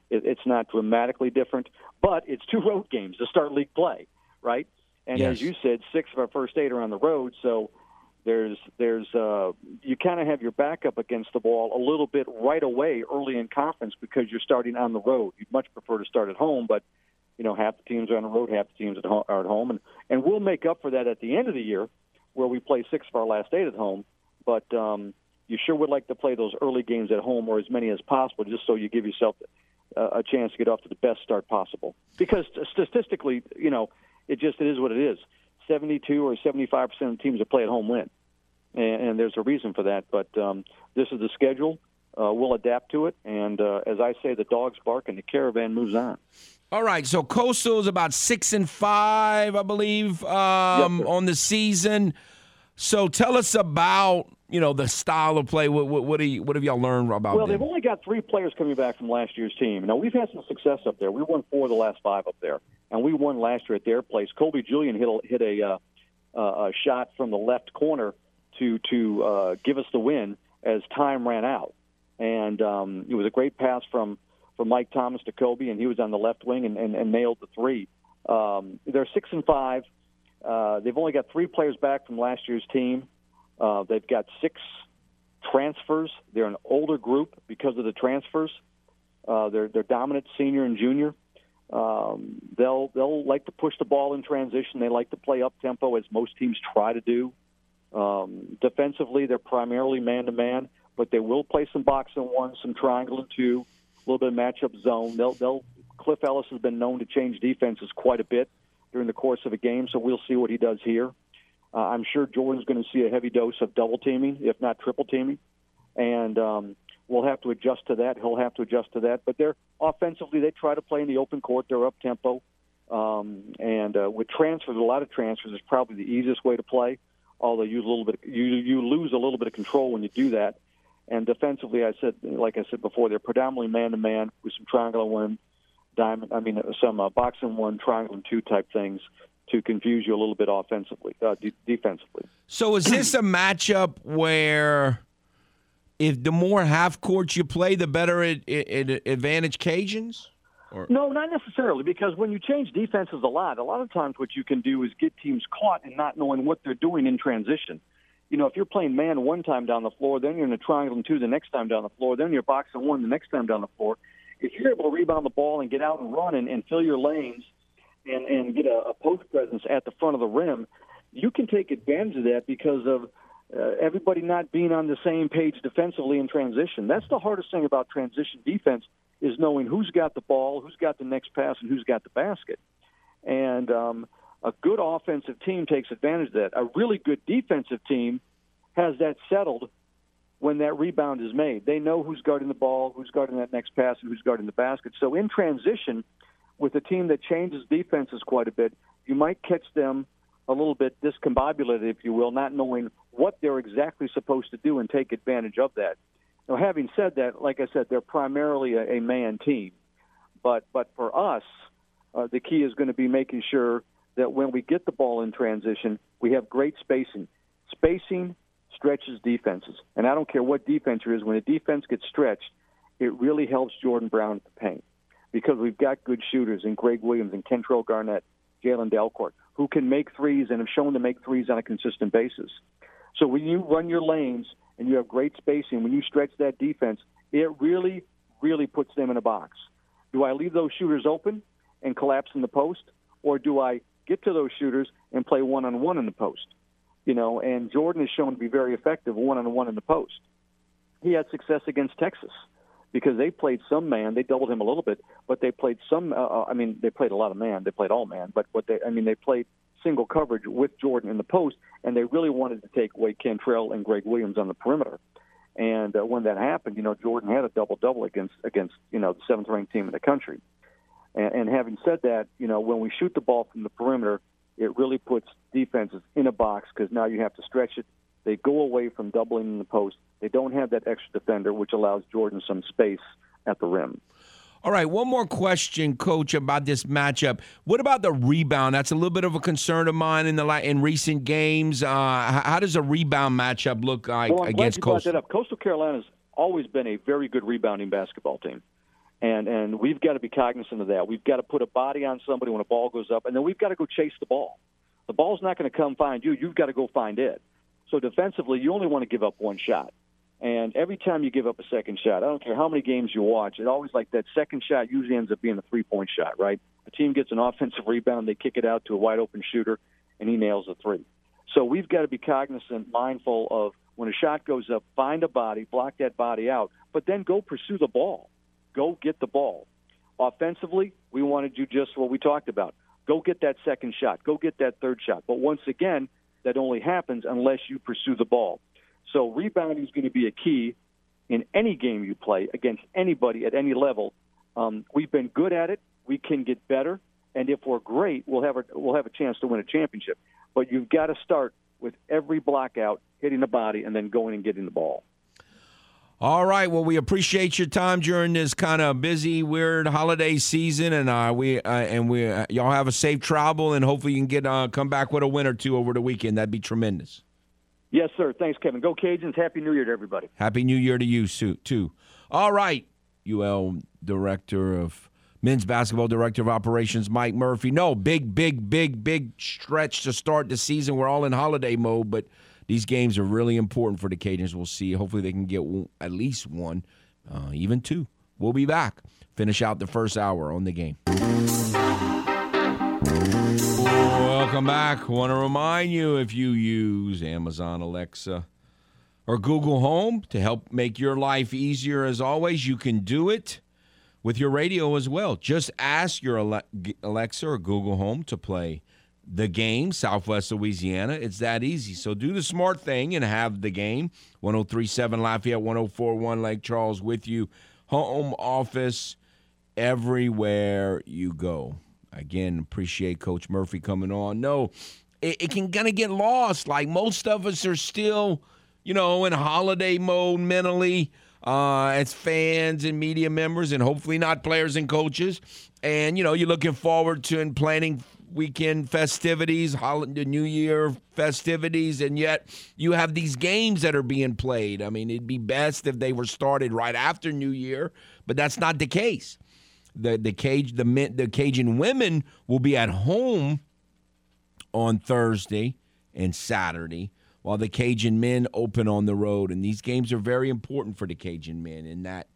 It, it's not dramatically different, but it's two road games to start league play, right? And Yes. as you said, six of our first eight are on the road, so there's there's uh, you kind of have your back up against the wall a little bit right away early in conference because you're starting on the road. You'd much prefer to start at home, but you know half the teams are on the road, half the teams are at home, and and we'll make up for that at the end of the year where we play six of our last eight at home. But um, you sure would like to play those early games at home or as many as possible, just so you give yourself a chance to get off to the best start possible. Because statistically, you know, it just it is what it is. 72 or 75 percent of teams that play at home win, and, and there's a reason for that. But um, this is the schedule. Uh, we'll adapt to it, and uh, as I say, the dogs bark and the caravan moves on. All right, so Coastal is about six and five, I believe, um, sir. on the season. So tell us about you know the style of play. What what what, do you, what have y'all learned about Well, them? they've only got three players coming back from last year's team. Now we've had some success up there. We won four of the last five up there, and we won last year at their place. Kobe Julien hit a, hit a, uh, uh, a shot from the left corner to to uh, give us the win as time ran out, and um, it was a great pass from from Mike Thomas to Kobe, and he was on the left wing and, and, and nailed the three. Um, they're six and five. Uh, they've only got three players back from last year's team. Uh, they've got six transfers. They're an older group because of the transfers. Uh, they're they're dominant senior and junior. Um, they'll they'll like to push the ball in transition. They like to play up tempo as most teams try to do. Um, defensively, they're primarily man to man, but they will play some box and one, some triangle and two, a little bit of matchup zone. They'll they'll Cliff Ellis has been known to change defenses quite a bit during the course of a game, so we'll see what he does here. Uh, I'm sure Jordan's going to see a heavy dose of double teaming, if not triple teaming, and um, we'll have to adjust to that. He'll have to adjust to that. But they're offensively, they try to play in the open court. They're up tempo, um, and uh, with transfers, a lot of transfers is probably the easiest way to play. Although you a little bit, you you lose a little bit of control when you do that. And defensively, I said, like I said before, they're predominantly man to man with some triangle one, diamond. I mean, some uh, box and one, triangle two type things. To confuse you a little bit offensively, uh, de- defensively. So is this a matchup where if the more half courts you play, the better it, it, it advantage Cajuns? Or? No, not necessarily, because when you change defenses a lot, a lot of times what you can do is get teams caught and not knowing what they're doing in transition. You know, if you're playing man one time down the floor, then you're in a triangle and two the next time down the floor, then you're boxing one the next time down the floor. If you're able to rebound the ball and get out and run and, and fill your lanes and, and get a, a post presence at the front of the rim, you can take advantage of that because of uh, everybody not being on the same page defensively in transition. That's the hardest thing about transition defense is knowing who's got the ball, who's got the next pass, and who's got the basket. And um, a good offensive team takes advantage of that. A really good defensive team has that settled when that rebound is made. They know who's guarding the ball, who's guarding that next pass, and who's guarding the basket. So in transition, with a team that changes defenses quite a bit, you might catch them a little bit discombobulated, if you will, not knowing what they're exactly supposed to do and take advantage of that. Now, having said that, like I said, they're primarily a, a man team, but but for us, uh, the key is going to be making sure that when we get the ball in transition, we have great spacing. Spacing stretches defenses, and I don't care what defense it is. When a defense gets stretched, it really helps Jordan Brown at the paint because we've got good shooters in Greg Williams and Kentrell Garnett, Jalen Dalcourt, who can make threes and have shown to make threes on a consistent basis. So when you run your lanes and you have great spacing, when you stretch that defense, it really, really puts them in a box. Do I leave those shooters open and collapse in the post, or do I get to those shooters and play one on one in the post? You know, and Jordan has shown to be very effective one on one in the post. He had success against Texas because they played some man. They doubled him a little bit, but they played some. Uh, uh I mean, they played a lot of man. They played all man, but what they, I mean, they played single coverage with Jordan in the post, and they really wanted to take away Kentrell and Greg Williams on the perimeter. And uh, when that happened, you know, Jordan had a double double against against you know the seventh ranked team in the country. And, and having said that, you know, when we shoot the ball from the perimeter, it really puts defenses in a box because now you have to stretch it. They go away from doubling in the post. They don't have that extra defender, which allows Jordan some space at the rim. All right, one more question, Coach, about this matchup. What about the rebound? That's a little bit of a concern of mine in the in recent games. Uh, how does a rebound matchup look like well, I'm against glad Coastal? That up. Coastal Carolina's always been a very good rebounding basketball team, and and we've got to be cognizant of that. We've got to put a body on somebody when a ball goes up, and then we've got to go chase the ball. The ball's not going to come find you. You've got to go find it. So defensively, you only want to give up one shot. And every time you give up a second shot, I don't care how many games you watch, it always like that second shot usually ends up being a three point shot, right? The team gets an offensive rebound, they kick it out to a wide open shooter, and he nails a three. So we've got to be cognizant, mindful of when a shot goes up, find a body, block that body out, but then go pursue the ball. Go get the ball. Offensively, we want to do just what we talked about. Go get that second shot. Go get that third shot. But once again, that only happens unless you pursue the ball. So rebounding is going to be a key in any game you play against anybody at any level. Um, we've been good at it. We can get better, and if we're great, we'll have a, we'll have a chance to win a championship. But you've got to start with every block out, hitting the body, and then going and getting the ball. All right. Well, we appreciate your time during this kind of busy, weird holiday season, and uh, we uh, and we uh, y'all have a safe travel, and hopefully you can get uh, come back with a win or two over the weekend. That'd be tremendous. Yes, sir. Thanks, Kevin. Go Cajuns. Happy New Year to everybody. Happy New Year to you, too. All right. UL Director of Men's Basketball Director of Operations, Mike Murphy. No, big, big, big, big stretch to start the season. We're all in holiday mode, but these games are really important for the Cajuns. We'll see. Hopefully, they can get at least one, uh, even two. We'll be back. Finish out the first hour on the game. Welcome back. Want to remind you if you use Amazon Alexa or Google Home to help make your life easier, as always, you can do it with your radio as well. Just ask your Alexa or Google Home to play the game, Southwest Louisiana. It's that easy. So do the smart thing and have the game. 1037 Lafayette, 1041 Lake Charles with you. Home office everywhere you go. Again, appreciate Coach Murphy coming on. No, it, it can kind of get lost. Like most of us are still, you know, in holiday mode mentally uh, as fans and media members, and hopefully not players and coaches. And you know, you're looking forward to and planning weekend festivities, holiday, New Year festivities, and yet you have these games that are being played. I mean, it'd be best if they were started right after New Year, but that's not the case. The the cage the the Cajun women will be at home on Thursday and Saturday, while the Cajun men open on the road. And these games are very important for the Cajun men in that,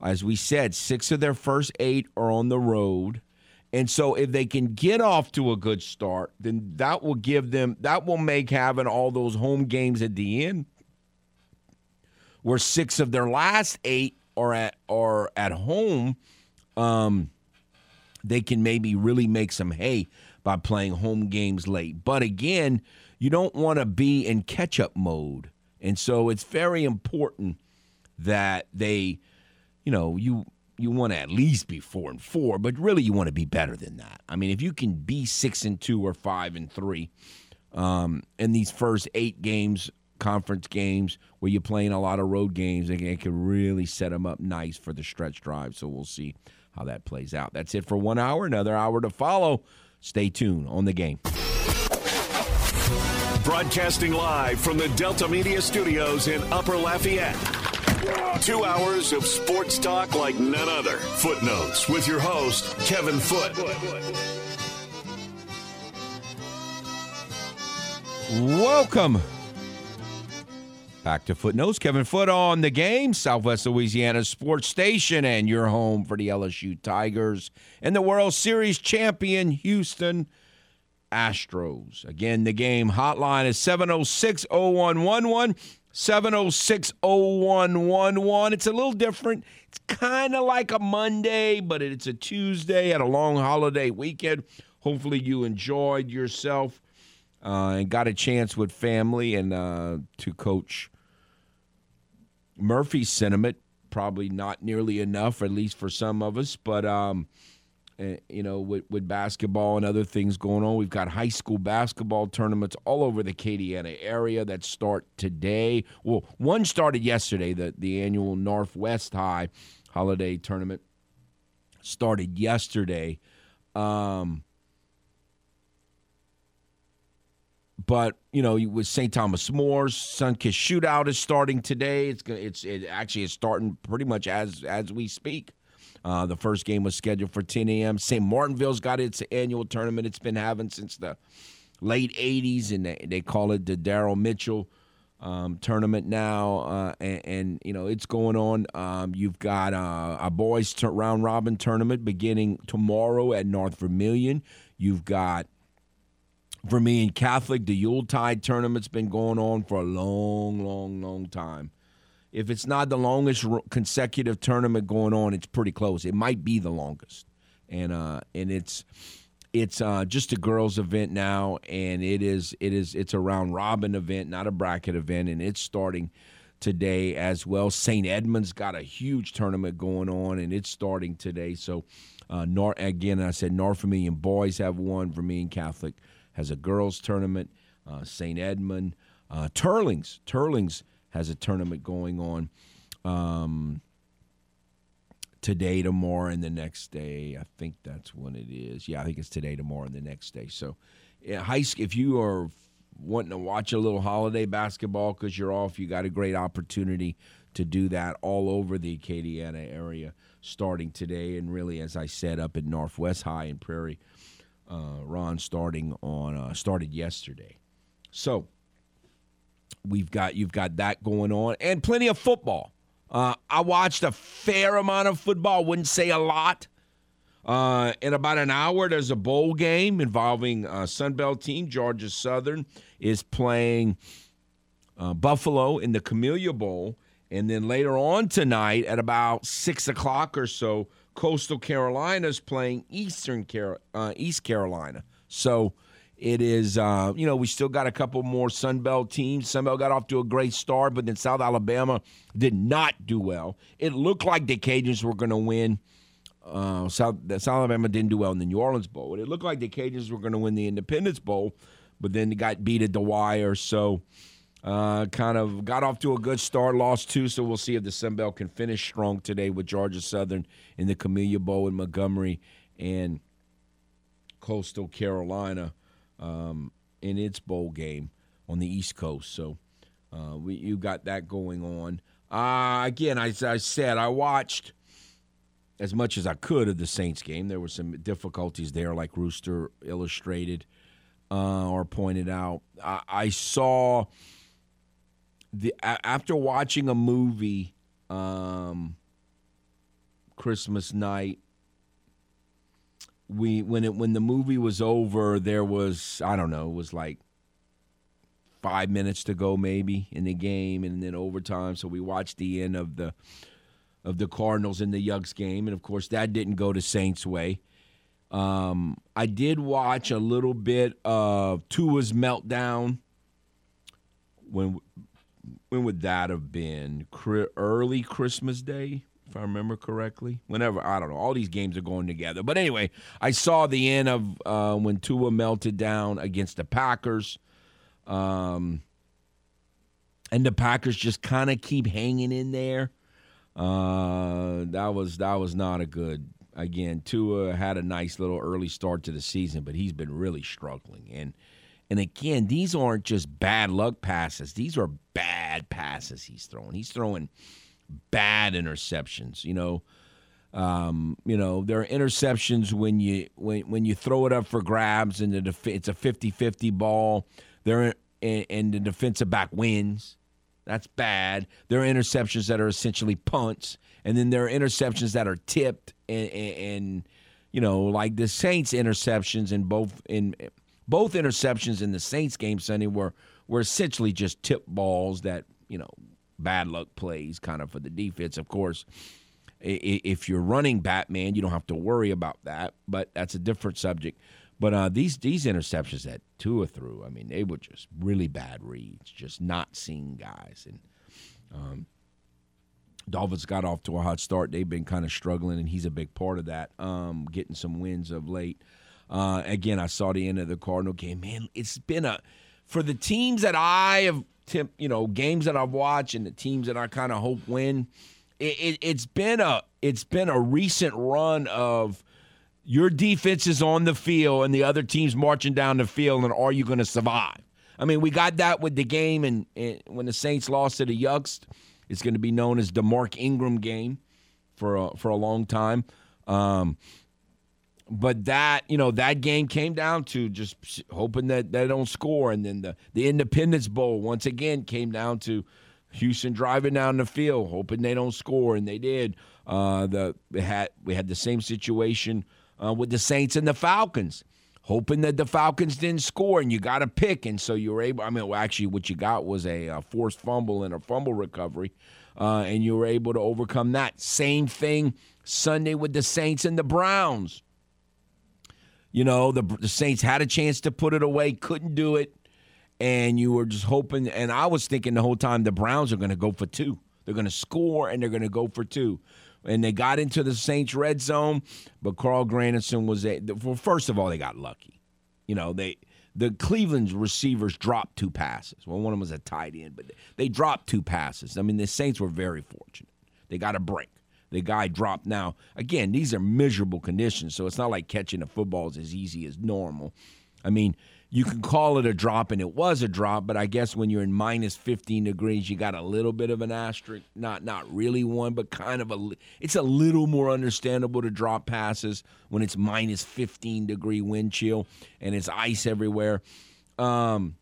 as we said, six of their first eight are on the road. And so if they can get off to a good start, then that will give them that will make having all those home games at the end where six of their last eight are at are at home, um, they can maybe really make some hay by playing home games late. But again, you don't want to be in catch up mode. And so it's very important that they, you know, you you want to at least be four and four, but really you want to be better than that. I mean, if you can be six and two or five and three um, in these first eight games, conference games where you're playing a lot of road games, it, it can really set them up nice for the stretch drive. So we'll see how that plays out. That's it for one hour. Another hour to follow. Stay tuned on the game. Broadcasting live from the Delta Media Studios in Upper Lafayette. Two hours of sports talk like none other. Footnotes with your host, Kevin Foote. Welcome back to Footnotes. Kevin Foote on the game, Southwest Louisiana Sports Station, and your home for the LSU Tigers and the World Series champion Houston Astros. Again, the game hotline is 706 0111. 706 0111. It's a little different. It's kind of like a Monday, but it's a Tuesday at a long holiday weekend. Hopefully, you enjoyed yourself uh, and got a chance with family and uh, to coach Murphy's sentiment. Probably not nearly enough, at least for some of us, but. Um, you know, with, with basketball and other things going on. We've got high school basketball tournaments all over the Acadiana area that start today. Well, one started yesterday, the, the annual Northwest High holiday tournament started yesterday. Um, but you know, with St. Thomas More, Sunkist Shootout is starting today. It's it's it actually is starting pretty much as as we speak. Uh, the first game was scheduled for 10 a.m. St. Martinville's got its annual tournament. It's been having since the late 80s, and they, they call it the Daryl Mitchell um, tournament now. Uh, and, and, you know, it's going on. Um, you've got uh, a boys t- round robin tournament beginning tomorrow at North Vermilion. You've got Vermilion Catholic, the Yuletide tournament's been going on for a long, long, long time if it's not the longest consecutive tournament going on, it's pretty close. It might be the longest, and uh, and it's it's uh, just a girls' event now, and it is it is it's a round robin event, not a bracket event, and it's starting today as well. St. Edmund's got a huge tournament going on, and it's starting today. So, uh, Nor- again, I said North Vermilion boys have one. Vermilion Catholic has a girls' tournament. Uh, St. Edmund, uh, Turlings, Teurlings has a tournament going on um, today, tomorrow, and the next day. I think that's when it is. Yeah, I think it's today, tomorrow, and the next day. So, yeah, high if you are wanting to watch a little holiday basketball because you're off, you got a great opportunity to do that all over the Acadiana area starting today. And really, as I said, up at Northwest High in Prairie, uh, Ron starting on uh, started yesterday. So we've got you've got that going on and plenty of football. Uh, I watched a fair amount of football. Wouldn't say a lot. Uh, in about an hour, there's a bowl game involving uh, Sunbelt team. Georgia Southern is playing uh, Buffalo in the Camellia Bowl, and then later on tonight at about six o'clock or so, Coastal Carolina is playing Eastern Car- uh, East Carolina. So it is, uh, you know, we still got a couple more Sun Belt teams. Sun Belt got off to a great start, but then South Alabama did not do well. It looked like the Cajuns were going to win. Uh, South, South Alabama didn't do well in the New Orleans Bowl. It looked like the Cajuns were going to win the Independence Bowl, but then they got beat at the wire. So, uh, kind of got off to a good start, lost two. So we'll see if the Sun Belt can finish strong today with Georgia Southern in the Camellia Bowl in Montgomery and Coastal Carolina um, in its bowl game on the East Coast. So uh, we, you got that going on. Uh, again, as I said, I watched as much as I could of the Saints game. There were some difficulties there, like Rooster illustrated uh, or pointed out. I, I saw the after watching a movie um, Christmas night. We when it when the movie was over, there was I don't know, it was like five minutes to go maybe in the game, and then overtime. So we watched the end of the of the Cardinals in the Yucks game, and of course that didn't go to Saints' way. Um, I did watch a little bit of Tua's meltdown. When when would that have been? Early Christmas Day, if I remember correctly. Whenever I don't know. All these games are going together, but anyway, I saw the end of uh, when Tua melted down against the Packers. Um, and the Packers just kind of keep hanging in there. Uh, that was that was not a good. Again, Tua had a nice little early start to the season, but he's been really struggling. And and again, these aren't just bad luck passes; these are bad passes he's throwing. He's throwing bad interceptions. You know, um, you know there are interceptions when you when when you throw it up for grabs and the def- it's a 50-50 ball. There and, and the defensive back wins. That's bad. There are interceptions that are essentially punts, and then there are interceptions that are tipped, and, and, and you know, like the Saints interceptions in both in both interceptions in the Saints game Sunday were were essentially just tip balls that you know bad luck plays, kind of for the defense. Of course, if you're running Batman, you don't have to worry about that, but that's a different subject. But uh, these these interceptions that Tua threw, I mean, they were just really bad reads, just not seeing guys. And um, Dolphins got off to a hot start. They've been kind of struggling, and he's a big part of that, um, getting some wins of late. Uh, again, I saw the end of the Cardinal game. Man, it's been a for the teams that I have, you know, games that I've watched and the teams that I kind of hope win. It, it, it's been a it's been a recent run of your defense is on the field and the other team's marching down the field, and are you going to survive? I mean, we got that with the game, and, and, when the Saints lost to the Yucks, it's going to be known as the Mark Ingram game for a, for a long time. Um, but that you know that game came down to just hoping that they don't score, and then the the Independence Bowl once again came down to Houston driving down the field, hoping they don't score, and they did. Uh, the we had we had the same situation uh, with the Saints and the Falcons, hoping that the Falcons didn't score and you got a pick. And so you were able, I mean, well, actually, what you got was a, a forced fumble and a fumble recovery. Uh, and you were able to overcome that. Same thing Sunday with the Saints and the Browns. You know, the, the Saints had a chance to put it away, couldn't do it. And you were just hoping, and I was thinking the whole time the Browns are going to go for two. They're going to score and they're going to go for two and they got into the Saints red zone, but Carl Granderson was a well, first of all, they got lucky. You know, they the Cleveland receivers dropped two passes. Well, one of them was a tight end, but they dropped two passes. I mean, the Saints were very fortunate. They got a break. The guy dropped. Now, again, these are miserable conditions, so it's not like catching a football is as easy as normal. I mean, you can call it a drop, and it was a drop, but I guess when you're in minus 15 degrees, you got a little bit of an asterisk. Not not really one, but kind of a. It's a little more understandable to drop passes when it's minus 15 degree wind chill and it's ice everywhere. Um,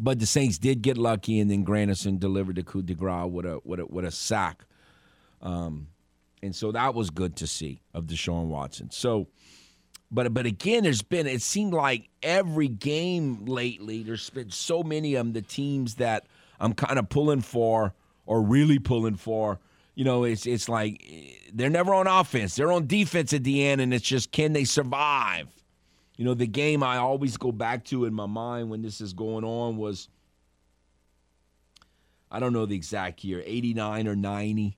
but the Saints did get lucky, and then Granderson delivered the coup de grace with a with a, with a sack. Um, and so that was good to see of Deshaun Watson. So but but again, there's been it seemed like every game lately. There's been so many of them. The teams that I'm kind of pulling for or really pulling for. You know, it's it's like they're never on offense. They're on defense at the end, and it's just can they survive? You know, the game I always go back to in my mind when this is going on was I don't know the exact year, 89 or 90,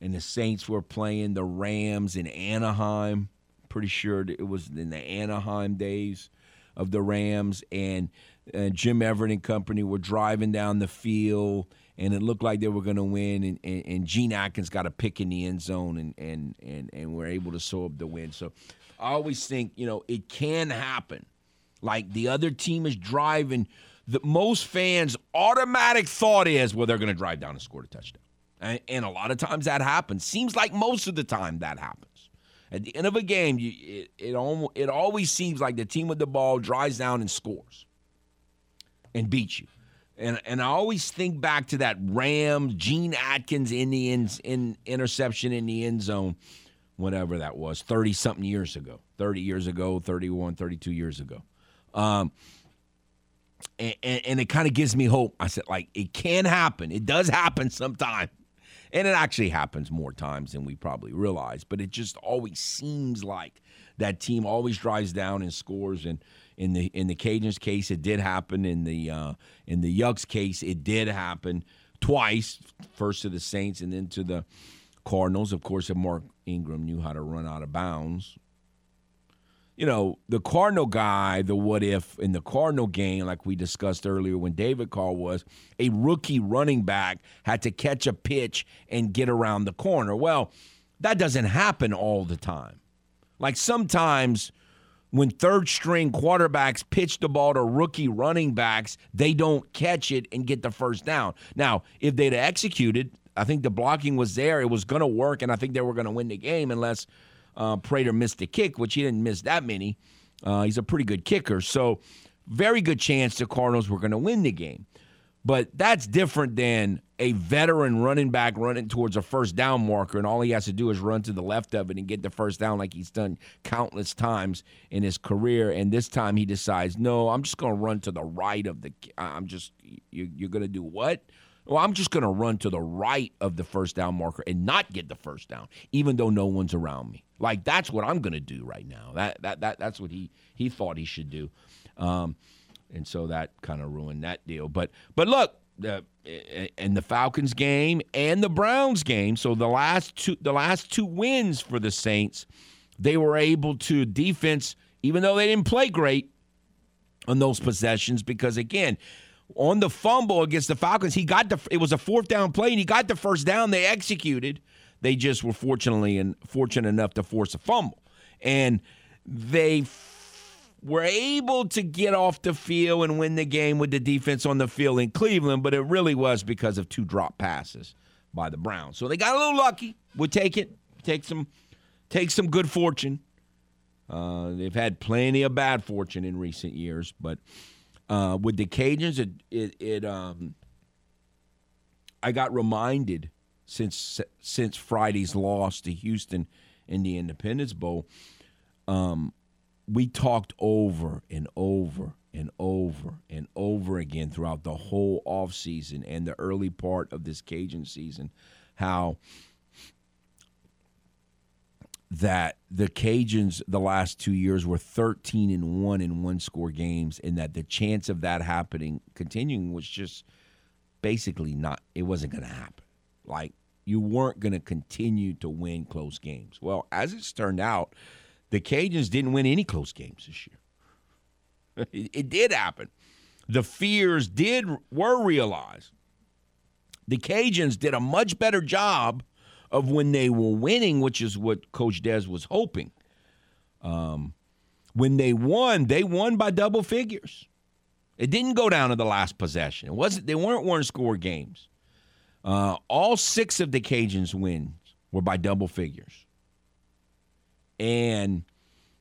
and the Saints were playing the Rams in Anaheim. Pretty sure it was in the Anaheim days of the Rams, and, and Jim Everett and company were driving down the field, and it looked like they were going to win, and, and, and, Gene Atkins got a pick in the end zone, and and and and we're able to sew up the win. So I always think you know it can happen. Like the other team is driving, the most fans' automatic thought is, well, they're going to drive down and score a touchdown, and, and, a lot of times that happens. Seems like most of the time that happens. At the end of a game, you, it it, almost, it always seems like the team with the ball drives down and scores and beats you. And and I always think back to that Rams Gene Atkins Indians in, in interception in the end zone, whatever that was, 30 something years ago. 30 years ago, 31, 32 years ago. Um, and, and, and it kind of gives me hope. I said, like, it can happen. It does happen sometime. And it actually happens more times than we probably realize. But it just always seems like that team always drives down and scores. And in the in the Cajuns case, it did happen. In the uh, in the Yucks case, it did happen twice. First to the Saints, and then to the Cardinals. Of course, if Mark Ingram knew how to run out of bounds. You know, the Cardinal guy, the what if in the Cardinal game, like we discussed earlier when David Carr was a rookie running back had to catch a pitch and get around the corner. Well, that doesn't happen all the time. Like sometimes when third string quarterbacks pitch the ball to rookie running backs, they don't catch it and get the first down. Now, if they'd executed, I think the blocking was there. It was going to work, and I think they were going to win the game unless uh, Prater missed a kick, which he didn't miss that many. Uh, he's a pretty good kicker. So, very good chance the Cardinals were going to win the game. But that's different than a veteran running back running towards a first down marker, and all he has to do is run to the left of it and get the first down like he's done countless times in his career. And this time he decides, no, I'm just going to run to the right of the. I'm just, you, you're going to do what? Well, I'm just going to run to the right of the first down marker and not get the first down, even though no one's around me. Like that's what I'm going to do right now. That that that that's what he he thought he should do. Um, and so that kind of ruined that deal. But but look, the in the Falcons game and the Browns game, so the last two the last two wins for the Saints, they were able to defense, even though they didn't play great on those possessions, because again. On the fumble against the Falcons, he got the. It was a fourth down play, and he got the first down. They executed. They just were fortunately and fortunate enough to force a fumble, and they were able to get off the field and win the game with the defense on the field in Cleveland, but it really was because of two drop passes by the Browns. So they got a little lucky. We'll take it. Take some take some good fortune. Uh, they've had plenty of bad fortune in recent years, but uh, with the Cajuns, it it, it um, I got reminded since since Friday's loss to Houston in the Independence Bowl. Um, we talked over and over and over and over again throughout the whole offseason and the early part of this Cajun season how that the Cajuns the last 2 years were 13 and 1 in one score games and that the chance of that happening continuing was just basically not it wasn't going to happen. Like you weren't going to continue to win close games. Well, as it's turned out, the Cajuns didn't win any close games this year. it, it did happen. The fears did were realized. The Cajuns did a much better job of when they were winning, which is what Coach Des was hoping. Um, when they won, they won by double figures. It didn't go down to the last possession. It wasn't. They weren't one score games. Uh, all six of the Cajuns' wins were by double figures and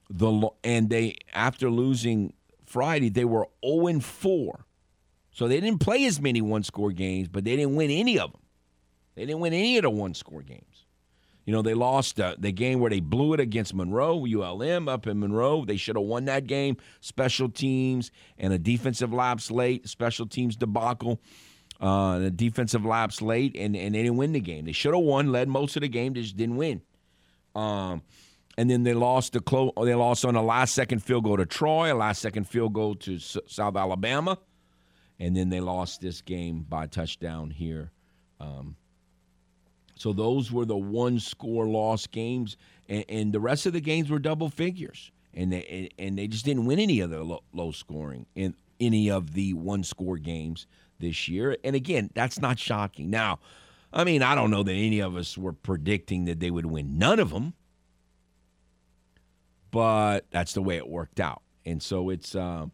the and they after losing Friday they were 0 4. So they didn't play as many one score games, but they didn't win any of them. They didn't win any of the one score games. You know, they lost uh, the game where they blew it against Monroe, ULM up in Monroe. They should have won that game. Special teams and a defensive lapse late, special teams debacle, uh, a defensive lapse late, and, and they didn't win the game. They should have won, led most of the game, just didn't win. Um, and then they lost the clo- they lost on a last second field goal to Troy, a last second field goal to S- South Alabama, and then they lost this game by touchdown here. Um, so those were the one score loss games, and, and, the rest of the games were double figures, and they and they just didn't win any of the low, low scoring in any of the one score games this year. And again, that's not shocking. Now, I mean, I don't know that any of us were predicting that they would win none of them, but that's the way it worked out. And so it's um,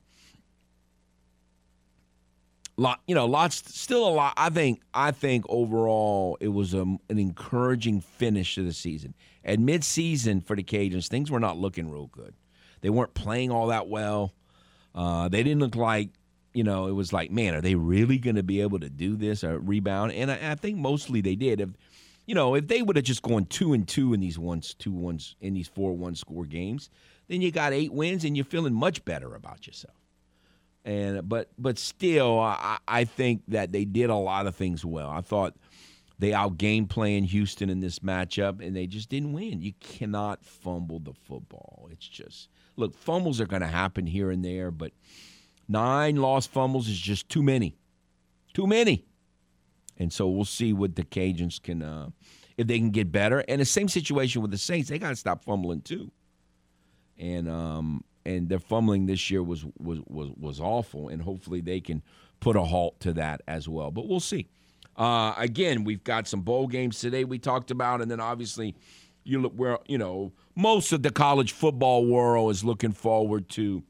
lot, you know, lots, still a lot. I think, I think overall it was a, an encouraging finish to the season. At midseason for the Cajuns, things were not looking real good. They weren't playing all that well. Uh, they didn't look like you know, it was like, man, are they really going to be able to do this or rebound? And I, I, think mostly they did. If you know, if they would have just gone two and two in these ones, two ones in these four one score games, then you got eight wins and you're feeling much better about yourself. And but but still, I, I think that they did a lot of things well. I thought they outgamed playing Houston in this matchup, and they just didn't win. You cannot fumble the football. It's just look, fumbles are going to happen here and there, but Nine lost fumbles is just too many. Too many. And so we'll see what the Cajuns can, uh, if they can get better. And the same situation with the Saints, they got to stop fumbling too. And um, and their fumbling this year was was was was awful. And hopefully they can put a halt to that as well. But we'll see. Uh, again, we've got some bowl games today we talked about, and then obviously you look where you know most of the college football world is looking forward to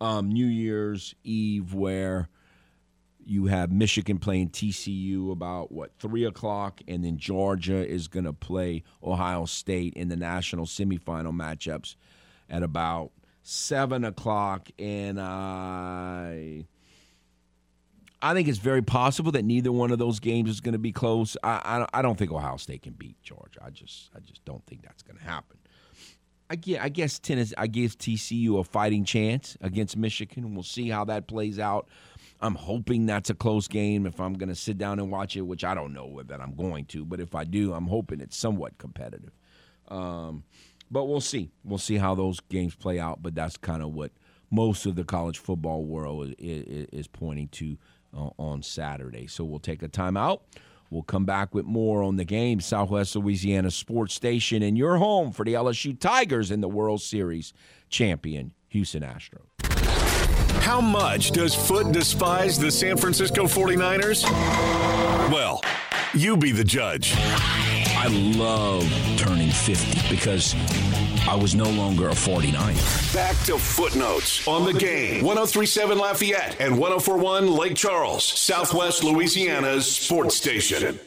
um, New Year's Eve where you have Michigan playing TCU about what three o'clock, and then Georgia is going to play Ohio State in the national semifinal matchups at about seven o'clock, and I. I think it's very possible that neither one of those games is going to be close. I, I, I don't think Ohio State can beat Georgia. I just I just don't think that's going to happen. I get, I guess Tennessee. I give TCU a fighting chance against Michigan. And we'll see how that plays out. I'm hoping that's a close game. If I'm going to sit down and watch it, which I don't know that I'm going to, but if I do, I'm hoping it's somewhat competitive. Um, but we'll see. We'll see how those games play out. But that's kind of what most of the college football world is, is, pointing to uh, on Saturday. So we'll take a timeout. We'll come back with more on the game. Southwest Louisiana Sports Station and your home for the LSU Tigers in the World Series champion, Houston Astros. How much does Foote despise the San Francisco 49ers? Well, you be the judge. I love turning 50 because I was no longer a 49. Back to footnotes on the game. 1037 Lafayette and 1041 Lake Charles, Southwest Louisiana's sports station.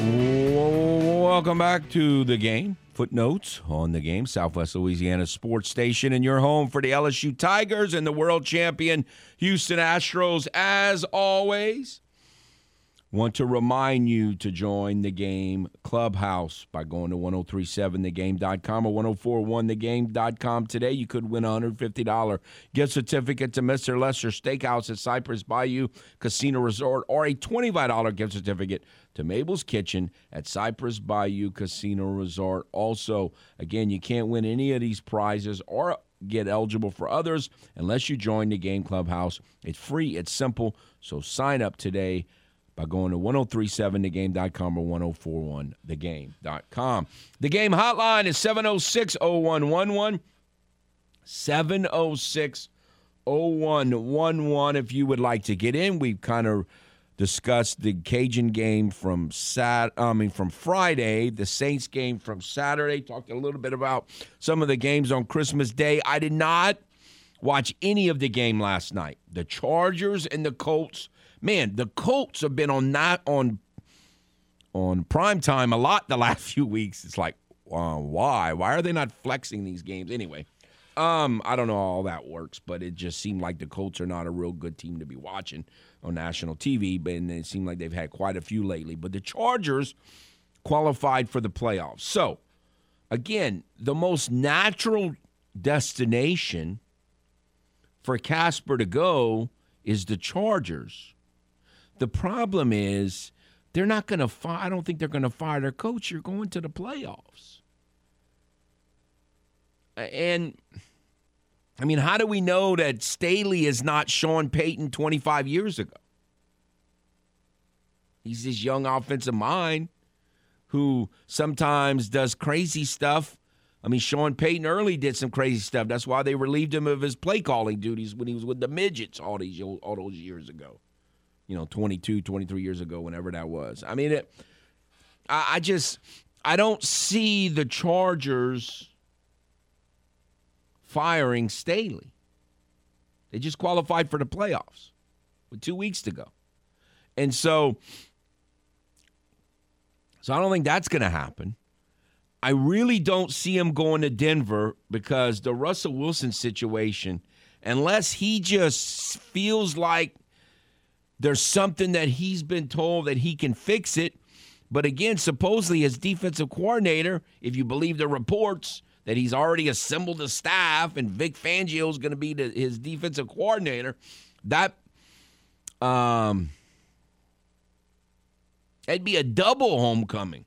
Welcome back to the game. Footnotes on the game. Southwest Louisiana sports station and your home for the LSU Tigers and the world champion Houston Astros. As always, Want to remind you to join the game clubhouse by going to 1037thegame.com or 1041thegame.com today. You could win a $150 gift certificate to Mr. Lester Steakhouse at Cypress Bayou Casino Resort or a $25 gift certificate to Mabel's Kitchen at Cypress Bayou Casino Resort. Also, again, you can't win any of these prizes or get eligible for others unless you join the game clubhouse. It's free, it's simple, so sign up today by going to 1037thegame.com or 1041thegame.com. The game hotline is 706 0111. 706 0111. If you would like to get in, we've kind of discussed the Cajun game from Sat I mean from Friday, the Saints game from Saturday, talked a little bit about some of the games on Christmas Day. I did not watch any of the game last night. The Chargers and the Colts man, the Colts have been on not on on prime time a lot the last few weeks. It's like, uh, why? Why are they not flexing these games anyway? Um, I don't know how all that works, but it just seemed like the Colts are not a real good team to be watching on national TV. But it seemed like they've had quite a few lately. But the Chargers qualified for the playoffs. So, again, the most natural destination for Casper to go is the Chargers. The problem is they're not going to fire. I don't think they're going to fire their coach. You're going to the playoffs. And I mean, how do we know that Staley is not Sean Payton 25 years ago? He's this young offensive mind who sometimes does crazy stuff I mean, Sean Payton early did some crazy stuff. That's why they relieved him of his play calling duties when he was with the midgets all these all those years ago. You know, 22, 23 years ago, whenever that was. I mean, it, I, I just I don't see the Chargers firing Staley. They just qualified for the playoffs with two weeks to go. And so, so I don't think that's going to happen. I really don't see him going to Denver because the Russell Wilson situation, unless he just feels like there's something that he's been told that he can fix it. But again, supposedly as defensive coordinator, if you believe the reports that he's already assembled a staff and Vic Fangio is going to be the, his defensive coordinator, that um, it'd be a double homecoming.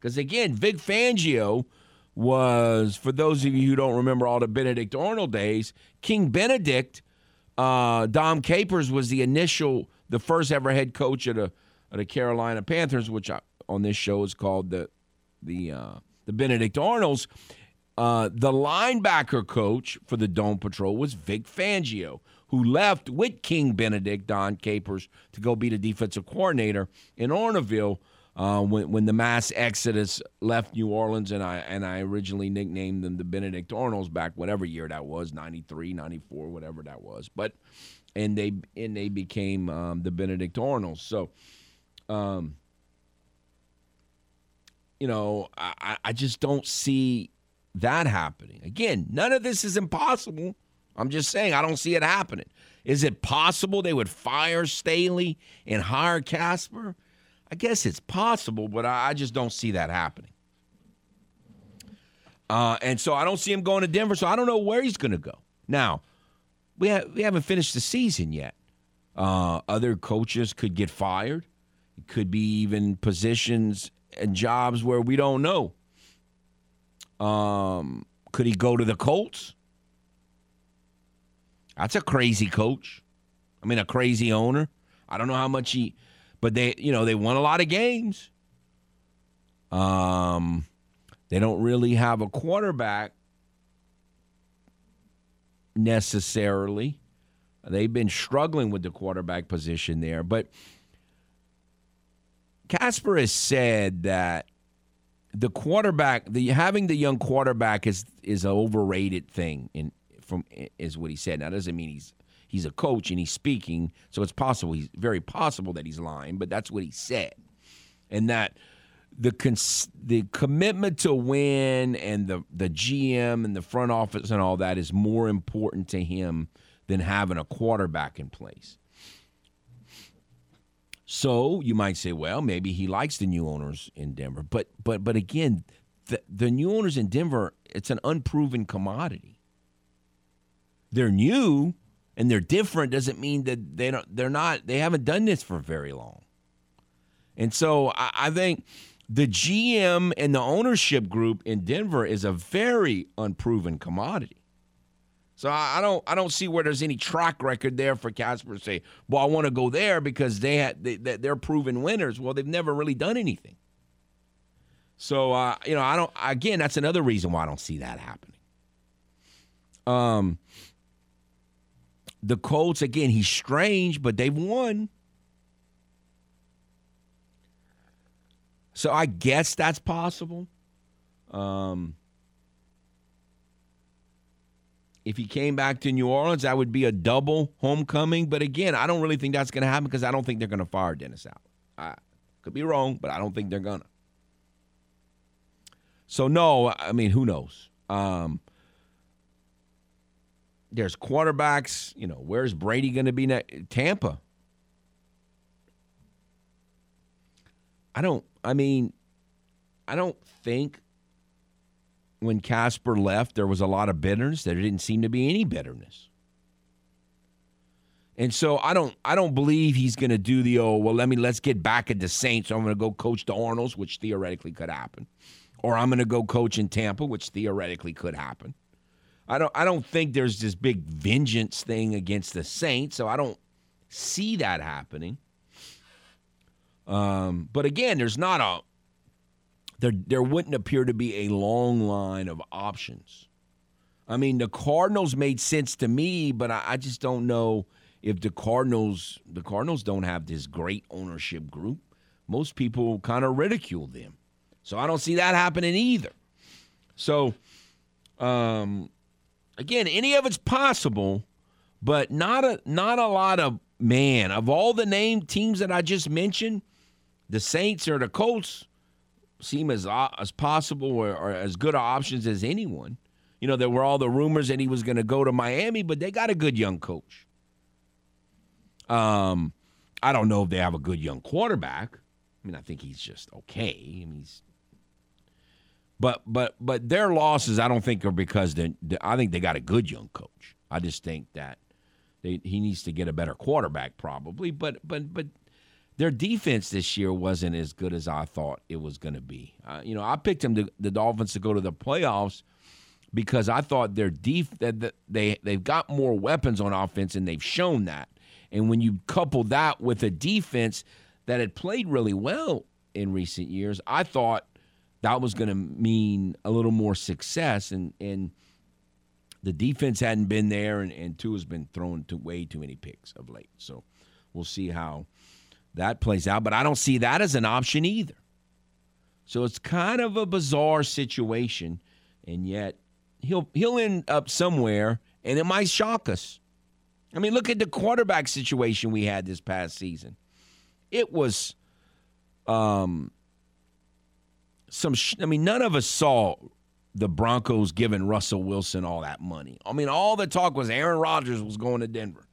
Because again, Vic Fangio was, for those of you who don't remember all the Benedict Arnold days, King Benedict, uh, Dom Capers was the initial, the first ever head coach of the, of the Carolina Panthers, which I, on this show is called the the uh, the Benedict Arnolds. Uh, the linebacker coach for the Dome Patrol was Vic Fangio, who left with King Benedict Dom Capers to go be the defensive coordinator in Orneville uh, when, when the mass exodus left New Orleans, and I and I originally nicknamed them the Benedict Arnolds back whatever year that was, 93, 94, whatever that was. But and they and they became um, the Benedict Arnolds. So, um, you know, I, I just don't see that happening. Again, none of this is impossible. I'm just saying I don't see it happening. Is it possible they would fire Staley and hire Casper? I guess it's possible, but I, just don't see that happening. Uh, and so I don't see him going to Denver, so I don't know where he's going to go. Now, we, ha- we haven't finished the season yet. Uh, other coaches could get fired. It could be even positions and jobs where we don't know. Um, could he go to the Colts? That's a crazy coach. I mean, a crazy owner. I don't know how much he but they, you know, they won a lot of games. Um, they don't really have a quarterback necessarily. They've been struggling with the quarterback position there, but Casper has said that the quarterback, the having the young quarterback is is an overrated thing. In from is what he said. Now, doesn't mean he's he's a coach and he's speaking, so it's possible he's very possible that he's lying, but that's what he said. And that the cons- the commitment to win and the the GM and the front office and all that is more important to him than having a quarterback in place. So you might say, well, maybe he likes the new owners in Denver, but but but again, the the new owners in Denver, it's an unproven commodity. They're new, and they're different doesn't mean that they don't they're not they haven't done this for very long. And so I, I think the GM and the ownership group in Denver is a very unproven commodity. So I, I don't I don't see where there's any track record there for Casper to say, well, I want to go there because they had they, they're proven winners. Well, they've never really done anything. So uh, you know, I don't. Again, that's another reason why I don't see that happening. Um, the Colts, again, he's strange, but they've won. So I guess that's possible. Um, if he came back to New Orleans, that would be a double homecoming. But again, I don't really think that's going to happen because I don't think they're going to fire Dennis Allen. I could be wrong, but I don't think they're going to. So, no, I mean, who knows? Um, there's quarterbacks. You know, where's Brady going to be next? Tampa. I don't. I mean, I don't think when Casper left there was a lot of bitterness. There didn't seem to be any bitterness. And so I don't I don't believe he's going to do the oh well let me let's get back at the Saints. I'm going to go coach the Arnolds, which theoretically could happen, or I'm going to go coach in Tampa, which theoretically could happen. I don't I don't think there's this big vengeance thing against the Saints, so I don't see that happening. Um, but again, there's not a there there wouldn't appear to be a long line of options. I mean, the Cardinals made sense to me, but I, I just don't know if the Cardinals the Cardinals don't have this great ownership group. Most people kind of ridicule them, so I don't see that happening either. So, um, again, any of it's possible, but not a not a lot of man of all the name teams that I just mentioned. The Saints or the Colts seem as uh, as possible or, or as good options as anyone. You know, there were all the rumors that he was going to go to Miami, but they got a good young coach. Um, I don't know if they have a good young quarterback. I mean, I think he's just okay. I mean, he's but but but their losses, I don't think are because they. I think they got a good young coach. I just think that they, he needs to get a better quarterback, probably. But but but their defense this year wasn't as good as I thought it was going to be. Uh, you know, I picked them to, the Dolphins to go to the playoffs because I thought their def that they they've got more weapons on offense and they've shown that. And when you couple that with a defense that had played really well in recent years, I thought that was going to mean a little more success. And and the defense hadn't been there, and, and Tua has been throwing to way too many picks of late. So we'll see how that plays out. But I don't see that as an option either. So it's kind of a bizarre situation, and yet he'll he'll end up somewhere, and it might shock us. I mean, look at the quarterback situation we had this past season. It was um some sh- I mean, none of us saw the Broncos giving Russell Wilson all that money. I mean, all the talk was Aaron Rodgers was going to Denver.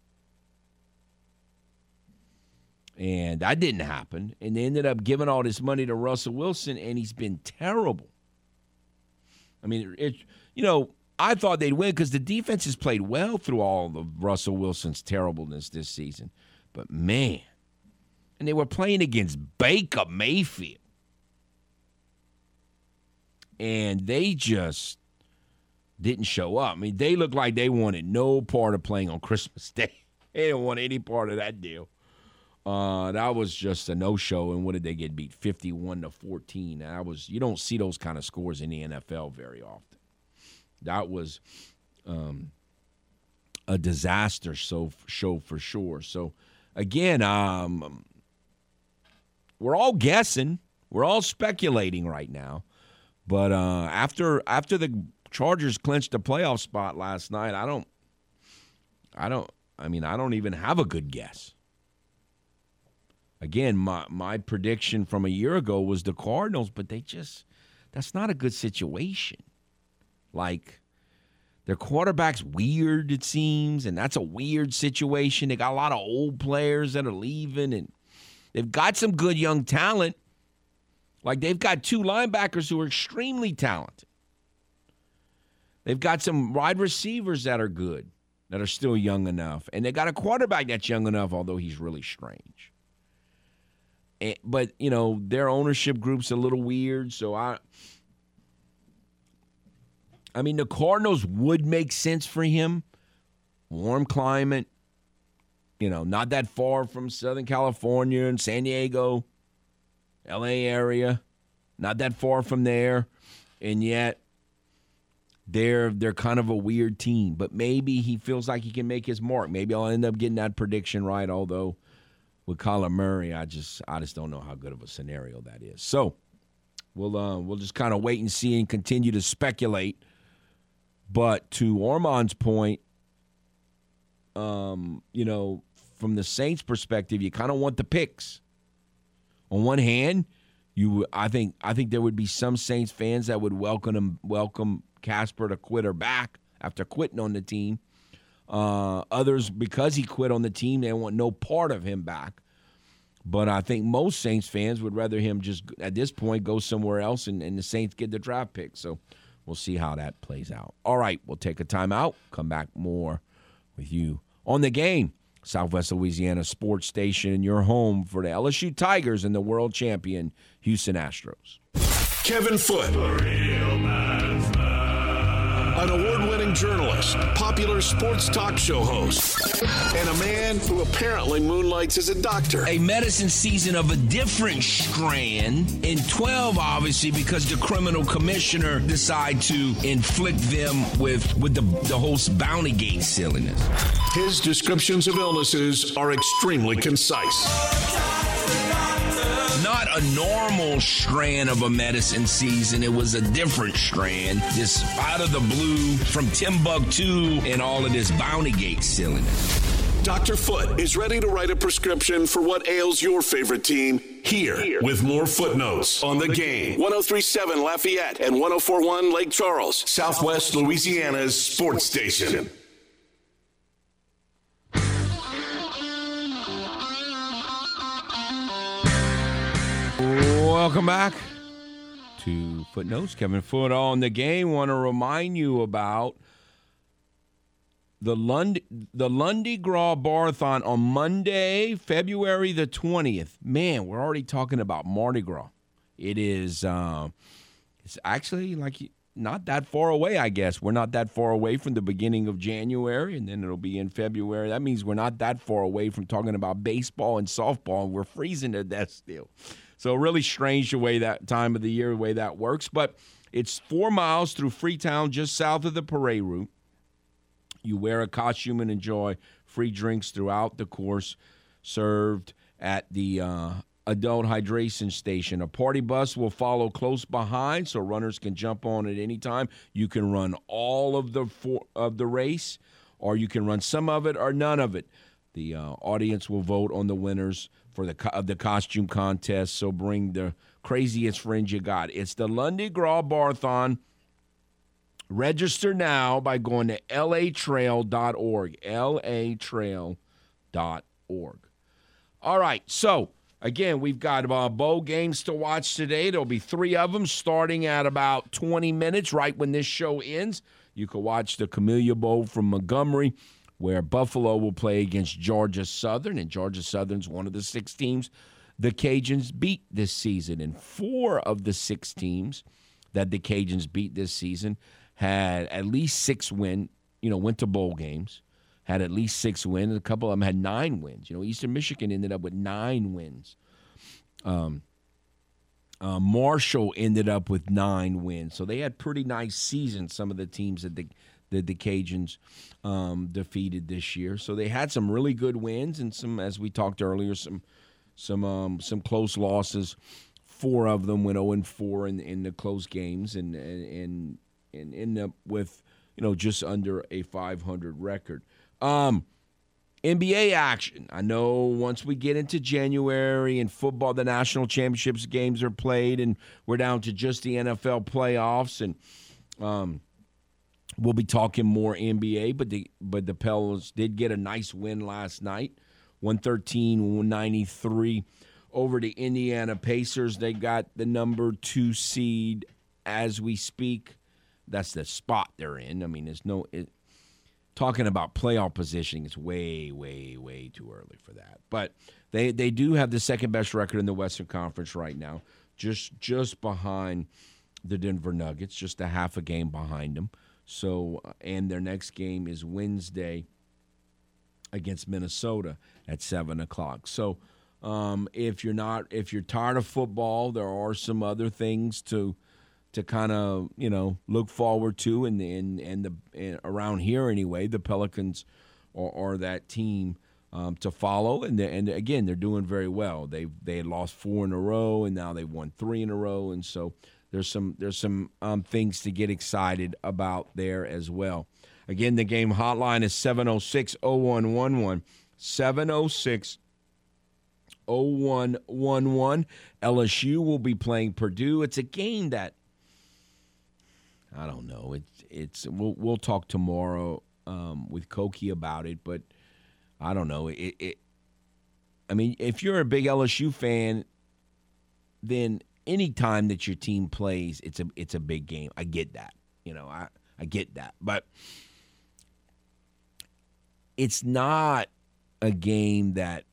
And that didn't happen. And they ended up giving all this money to Russell Wilson, and he's been terrible. I mean, it, you know, I thought they'd win because the defense has played well through all of Russell Wilson's terribleness this season. But man, and they were playing against Baker Mayfield. And they just didn't show up. I mean, they looked like they wanted no part of playing on Christmas Day. They didn't want any part of that deal. Uh, that was just a no-show. And what did they get beat? Fifty-one to fourteen. That was you don't see those kind of scores in the NFL very often. That was um, a disaster so show for sure. So again, um, we're all guessing, we're all speculating right now. But uh, after after the Chargers clinched a playoff spot last night, I don't, I don't, I mean, I don't even have a good guess. Again, my my prediction from a year ago was the Cardinals, but they just that's not a good situation. Like their quarterback's weird, it seems, and that's a weird situation. They got a lot of old players that are leaving, and they've got some good young talent. Like they've got two linebackers who are extremely talented. They've got some wide receivers that are good, that are still young enough. And they got a quarterback that's young enough, although he's really strange. And, but, you know, their ownership group's a little weird. So I. I mean, the Cardinals would make sense for him. Warm climate, you know, not that far from Southern California and San Diego. LA area, not that far from there, and yet they're they're kind of a weird team. But maybe he feels like he can make his mark. Maybe I'll end up getting that prediction right. Although with Kyler Murray, I just I just don't know how good of a scenario that is. So we'll uh, we'll just kind of wait and see and continue to speculate. But to Armand's point, um, you know, from the Saints' perspective, you kind of want the picks on one hand, you I think I think there would be some Saints fans that would welcome him, welcome Casper to quit or back after quitting on the team. Uh, others, because he quit on the team, they want no part of him back. But I think most Saints fans would rather him just at this point go somewhere else and, and the Saints get the draft pick. So we'll see how that plays out. All right, we'll take a timeout. Come back more with you on the game. Southwest Louisiana Sports Station, your home for the LSU Tigers and the world champion Houston Astros. Kevin Foote. An award winning journalist, popular sports talk show host, and a man who apparently moonlights as a doctor. A medicine season of a different strand in 12, obviously, because the criminal commissioner decided to inflict them with, with the, the whole bounty gate silliness. His descriptions of illnesses are extremely concise. Not a normal strand of a medicine season. It was a different strand. Just out of the blue from Timbuktu and all of this bounty gate silliness. Dr. Foote is ready to write a prescription for what ails your favorite team here, with more footnotes on the game. 1037 Lafayette and 1041 Lake Charles, Southwest Louisiana's sports station. Welcome back to Footnotes. Kevin Foote on the game. Want to remind you about the Lundy the Lundi Gras Barathon on Monday, February the twentieth. Man, we're already talking about Mardi Gras. It is. Uh, it's actually like not that far away. I guess we're not that far away from the beginning of January, and then it'll be in February. That means we're not that far away from talking about baseball and softball, and we're freezing to death still. So really strange the way that time of the year, the way that works. But it's four miles through Freetown, just south of the parade route. You wear a costume and enjoy free drinks throughout the course, served at the uh, adult hydration station. A party bus will follow close behind, so runners can jump on at any time. You can run all of the four, of the race, or you can run some of it or none of it. The uh, audience will vote on the winners for the of the costume contest. So bring the craziest friends you got. It's the Lundi Gras Barthon. Register now by going to latrail.org. latrail.org. All right, so again, we've got uh, bowl games to watch today. There'll be three of them starting at about 20 minutes, right when this show ends. You can watch the Camellia Bowl from Montgomery, where Buffalo will play against Georgia Southern, and Georgia Southern's one of the six teams the Cajuns beat this season. And four of the six teams that the Cajuns beat this season had at least six win, you know, went to bowl games, had at least six wins. A couple of them had nine wins. You know, Eastern Michigan ended up with nine wins. Um, uh, Marshall ended up with nine wins, so they had pretty nice seasons. Some of the teams that the that the Cajuns um, defeated this year, so they had some really good wins and some, as we talked earlier, some some um, some close losses. Four of them went zero and four in in the close games, and and and end up with you know just under a 500 record. Um, NBA action. I know once we get into January and football, the national championships games are played, and we're down to just the NFL playoffs, and um, we'll be talking more NBA. But the but the Pelicans did get a nice win last night, 113-193 over the Indiana Pacers. They got the number two seed as we speak. That's the spot they're in. I mean, there's no it, talking about playoff positioning. It's way, way, way too early for that. But they they do have the second best record in the Western Conference right now, just just behind the Denver Nuggets, just a half a game behind them. So, and their next game is Wednesday against Minnesota at seven o'clock. So, um, if you're not if you're tired of football, there are some other things to to kind of you know look forward to, and and and the and around here anyway, the Pelicans are, are that team um, to follow, and and again they're doing very well. They they lost four in a row, and now they've won three in a row, and so there's some there's some um, things to get excited about there as well. Again, the game hotline is 706 0111. 706 0111. LSU will be playing Purdue. It's a game that I don't know. It's it's we'll we'll talk tomorrow um, with Koki about it, but I don't know. It, it I mean, if you're a big LSU fan, then any time that your team plays, it's a it's a big game. I get that. You know, I I get that. But it's not a game that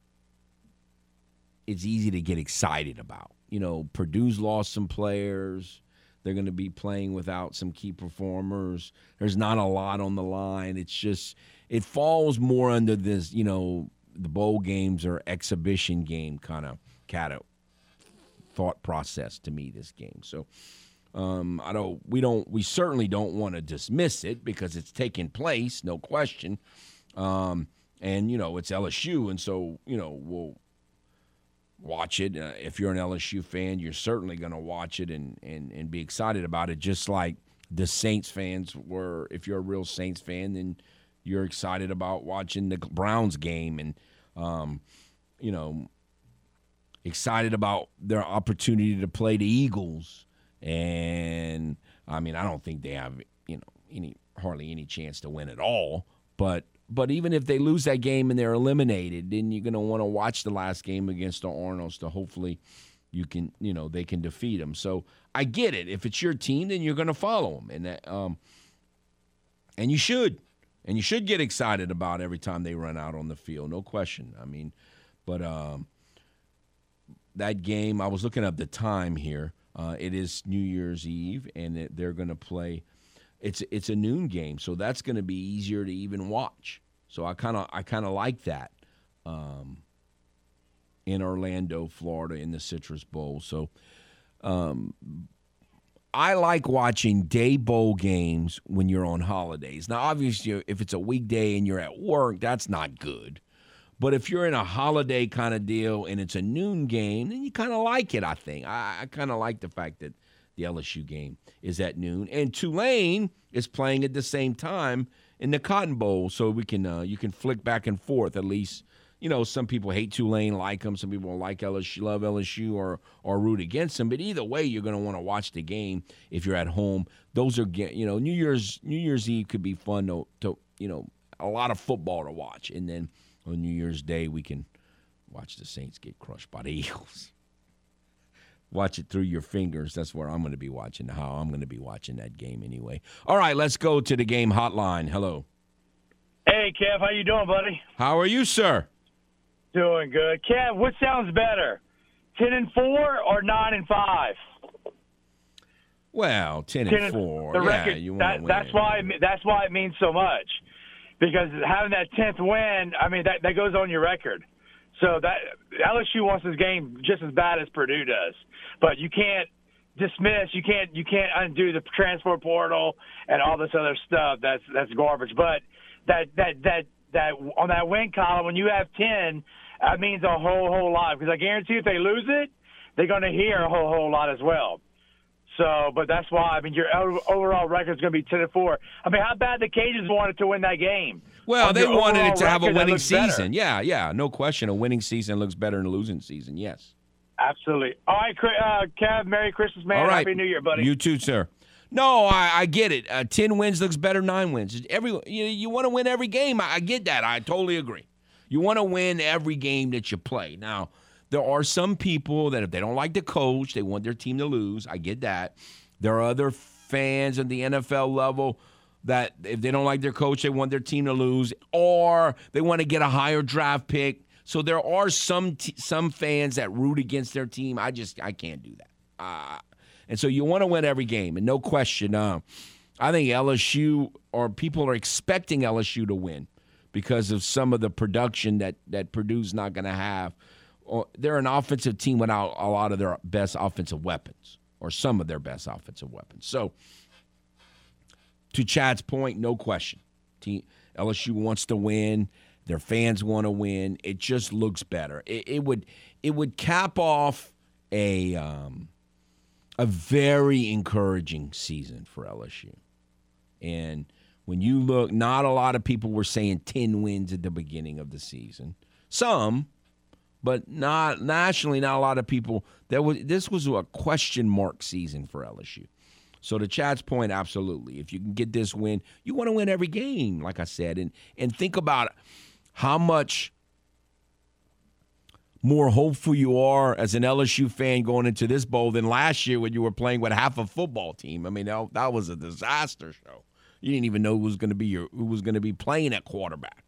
it's easy to get excited about. You know, Purdue's lost some players. They're going to be playing without some key performers. There's not a lot on the line. It's just it falls more under this, you know, the bowl games or exhibition game kind of kind of thought process to me. This game, so um, I don't. We don't. We certainly don't want to dismiss it because it's taking place, no question. Um, and you know it's LSU, and so you know we'll watch it. Uh, if you're an LSU fan, you're certainly going to watch it and, and and be excited about it, just like the Saints fans were. If you're a real Saints fan, then you're excited about watching the Browns game, and um, you know excited about their opportunity to play the Eagles. And I mean, I don't think they have you know any hardly any chance to win at all, but but even if they lose that game and they're eliminated, then you're going to want to watch the last game against the Arnolds to hopefully you can, you know, they can defeat them. So I get it. If it's your team, then you're going to follow them, and that, um, and you should, and you should get excited about every time they run out on the field, no question. I mean, but um, that game, I was looking up the time here. Uh, it is New Year's Eve, and it, they're going to play it's it's a noon game, so that's going to be easier to even watch. So I kind of I kind of like that um, in Orlando, Florida, in the Citrus Bowl. So um, I like watching day bowl games when you're on holidays. Now, obviously, if it's a weekday and you're at work, that's not good. But if you're in a holiday kind of deal and it's a noon game, then you kind of like it. I think I, I kind of like the fact that the LSU game is at noon, and Tulane is playing at the same time in the Cotton Bowl, so we can uh, you can flick back and forth at least. You know, some people hate Tulane, like them. Some people like LSU, love LSU, or or root against them. But either way, you're going to want to watch the game if you're at home. Those are, you know, New Year's New Year's Eve could be fun to, to you know, a lot of football to watch, and then on New Year's Day we can watch the Saints get crushed by the Eagles watch it through your fingers. That's where I'm going to be watching. How I'm going to be watching that game anyway. All right, let's go to the game hotline. Hello. Hey, Kev, how you doing, buddy? How are you, sir? Doing good, Kev. What sounds better, ten and four or nine and five? Well, ten, 10 and four. The yeah, record, that, That's why. That's why it means so much, because having that tenth win, I mean, that that goes on your record. So that LSU wants this game just as bad as Purdue does, but you can't dismiss. You can't you can't undo the transfer portal and all this other stuff. That's that's garbage. But that that that that on that win column, when you have ten, that means a whole whole lot. Because I guarantee if they lose it, they're going to hear a whole whole lot as well. So, but that's why I mean your overall record is going to be ten and four. I mean, how bad the Cajuns wanted to win that game? Well, they wanted it to have a winning season. Better. Yeah, yeah, no question. A winning season looks better than a losing season. Yes. Absolutely. All right, uh, Kev. Merry Christmas, man. All right. Happy New Year, buddy. You too, sir. No, I, I get it. Uh, Ten wins looks better nine wins. Every you, you want to win every game. I, I get that. I totally agree. You want to win every game that you play. Now, there are some people that if they don't like the coach, they want their team to lose. I get that. There are other fans at the NFL level that if they don't like their coach, they want their team to lose, or they want to get a higher draft pick. So there are some t- some fans that root against their team. I just I can't do that. Uh, and so you want to win every game, and no question. Uh, I think LSU or people are expecting LSU to win because of some of the production that that Purdue's not going to have. They're an offensive team without a lot of their best offensive weapons, or some of their best offensive weapons. So to Chad's point, no question. Team, LSU wants to win. Their fans want to win. It just looks better. It, it would it would cap off a um, a very encouraging season for LSU. And when you look, not a lot of people were saying ten wins at the beginning of the season. Some, but not nationally. Not a lot of people. That was this was a question mark season for LSU. So to Chad's point, absolutely. If you can get this win, you want to win every game, like I said, and and think about how much more hopeful you are as an LSU fan going into this bowl than last year when you were playing with half a football team. I mean, that, was a disaster show. You didn't even know who was going to be your who was going to be playing at quarterback.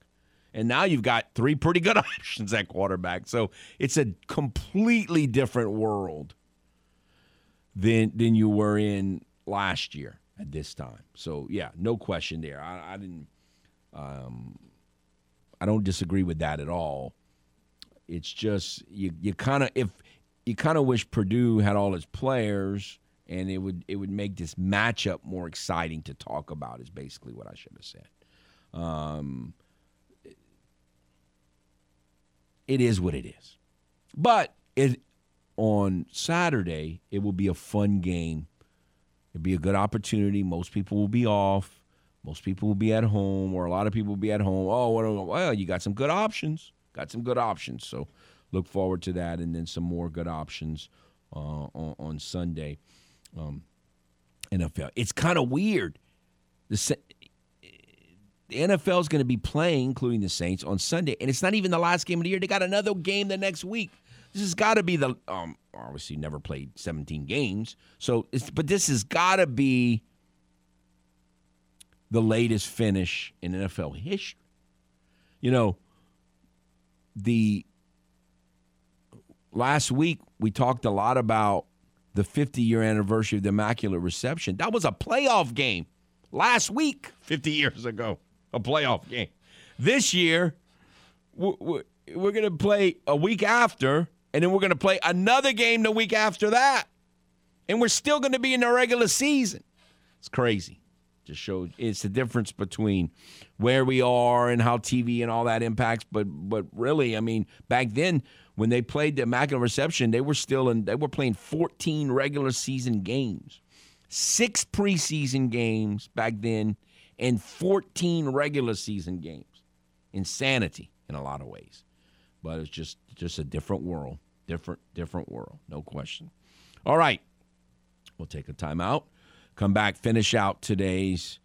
And now you've got three pretty good options at quarterback. So it's a completely different world than than you were in last year at this time. So yeah, no question there. I, I didn't. Um, I don't disagree with that at all. It's just you you kind of if you kind of wish Purdue had all its players and it would it would make this matchup more exciting to talk about. Is basically what I should have said. Um, it is what it is, but it on Saturday it will be a fun game. It'll be a good opportunity. Most people will be off. Most people will be at home, or a lot of people will be at home. Oh, well, you got some good options. Got some good options. So look forward to that, and then some more good options uh, on, on Sunday. Um, NFL. It's kind of weird. The, the NFL is going to be playing, including the Saints, on Sunday, and it's not even the last game of the year. They got another game the next week. This has got to be the um, obviously never played 17 games, so but this has got to be the latest finish in NFL history. You know, the last week we talked a lot about the 50 year anniversary of the Immaculate Reception. That was a playoff game last week, 50 years ago, a playoff game. This year, we're going to play a week after, and then we're going to play another game the week after that. And we're still going to be in the regular season. It's crazy. Just shows it's the difference between where we are and how TV and all that impacts. But but really, I mean, back then when they played the Immaculate Reception, they were still in. They were playing 14 regular season games, six preseason games back then, and 14 regular season games. Insanity in a lot of ways, but it's just just a different world, different different world, no question. All right, we'll take a timeout come back, finish out today's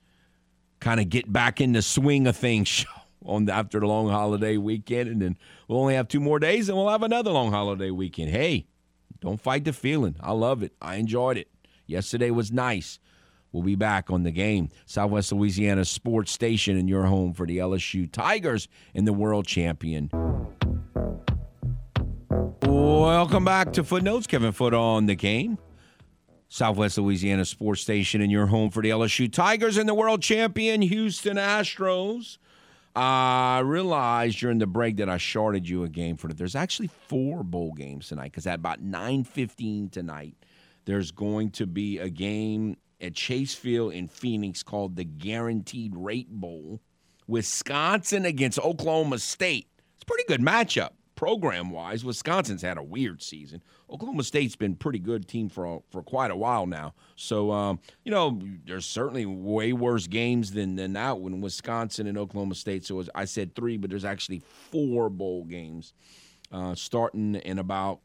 kind of get back in the swing of things show on the, after the long holiday weekend, and then we'll only have two more days, and we'll have another long holiday weekend. Hey, don't fight the feeling. I love it. I enjoyed it. Yesterday was nice. We'll be back on the game. Southwest Louisiana Sports Station in your home for the LSU Tigers and the world champion. Welcome back to Footnotes. Kevin Foote on the game. Southwest Louisiana Sports Station in your home for the LSU Tigers and the world champion Houston Astros. I realized during the break that I shorted you a game for it. There's actually four bowl games tonight because at about 9:15 tonight, there's going to be a game at Chase Field in Phoenix called the Guaranteed Rate Bowl. Wisconsin against Oklahoma State. It's a pretty good matchup program wise. Wisconsin's had a weird season. Oklahoma State's been pretty good team for for quite a while now. So um, you know, there's certainly way worse games than than that when Wisconsin and Oklahoma State. So I said three, but there's actually four bowl games uh, starting in about.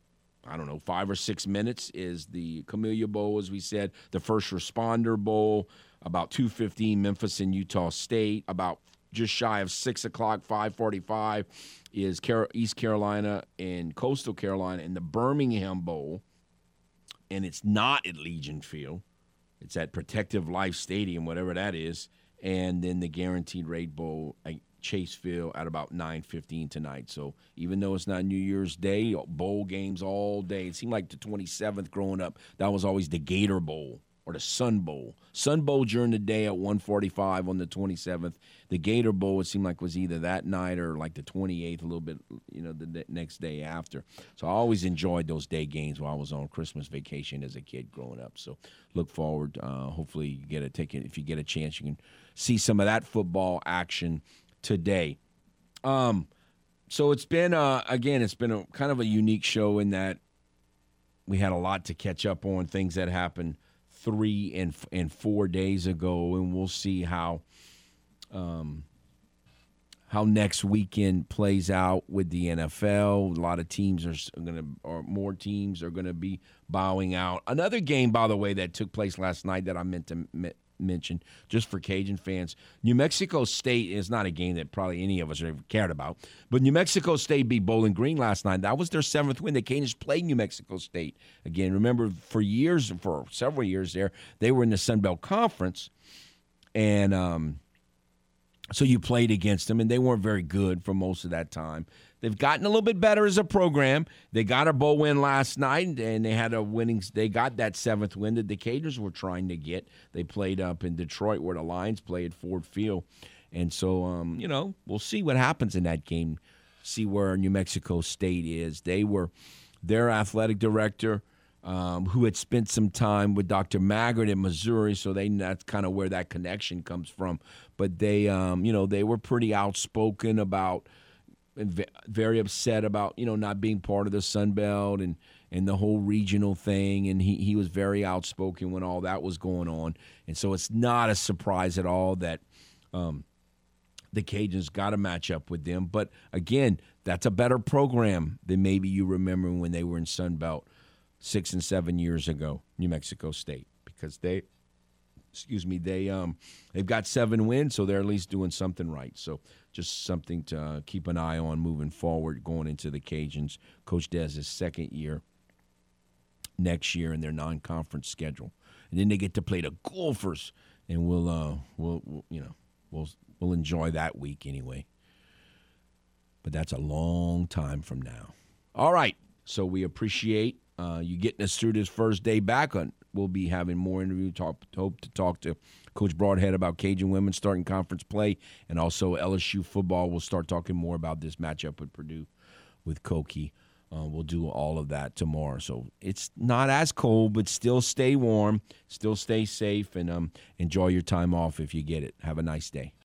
I don't know, five or six minutes is the Camellia Bowl, as we said, the First Responder Bowl, about 215 Memphis and Utah State, about just shy of six o'clock, 545 is East Carolina and Coastal Carolina in the Birmingham Bowl, and it's not at Legion Field. It's at Protective Life Stadium, whatever that is, and then the Guaranteed Rate Bowl at Chase Field at about 9:15 tonight. So even though it's not New Year's Day, bowl games all day. It seemed like the 27th growing up, that was always the Gator Bowl or the Sun Bowl. Sun Bowl during the day at 145 on the 27th. The Gator Bowl, it seemed like was either that night or like the 28th, a little bit, you know, the next day after. So I always enjoyed those day games while I was on Christmas vacation as a kid growing up. So look forward. Uh, hopefully, you get a ticket. If you get a chance, you can see some of that football action today. Um, so it's been, uh, again, it's been a kind of a unique show in that we had a lot to catch up on, things that happened – three and and four days ago, and we'll see how um, how next weekend plays out with the NFL. A lot of teams are going to, or more teams are going to be bowing out. Another game, by the way, that took place last night that I meant to mention just for Cajun fans. New Mexico State is not a game that probably any of us ever cared about, but New Mexico State beat Bowling Green last night. That was their seventh win. The Cajuns played New Mexico State again. Remember, for years, for several years there, they were in the Sun Belt Conference, and um, So you played against them, and they weren't very good for most of that time. They've gotten a little bit better as a program. They got a bowl win last night, and they had a winning. They got that seventh win that the Cajuns were trying to get. They played up in Detroit, where the Lions play at Ford Field, and so um, you know we'll see what happens in that game. See where New Mexico State is. They were their athletic director. Um, who had spent some time with Dr. Maggard in Missouri, so they that's kind of where that connection comes from. But they, um, you know, they were pretty outspoken about and very upset about you know not being part of the Sun Belt and and the whole regional thing. And he he was very outspoken when all that was going on. And so it's not a surprise at all that. Um, the Cajuns got to match up with them, but again, that's a better program than maybe you remember when they were in Sun Belt six and seven years ago, New Mexico State, because they, excuse me, they um they've got seven wins, so they're at least doing something right. So just something to uh, keep an eye on moving forward, going into the Cajuns. Coach Dez's second year next year in their non-conference schedule, and then they get to play the Gophers, and we'll uh we'll, we'll you know we'll we'll enjoy that week anyway. But that's a long time from now. All right, so we appreciate uh, you getting us through this first day back. On we'll be having more interview talk. Hope to talk to Coach Brodhead about Cajun women starting conference play, and also LSU football. We'll start talking more about this matchup with Purdue with Koki. Uh, we'll do all of that tomorrow. So it's not as cold, but still stay warm, still stay safe, and um, enjoy your time off if you get it. Have a nice day.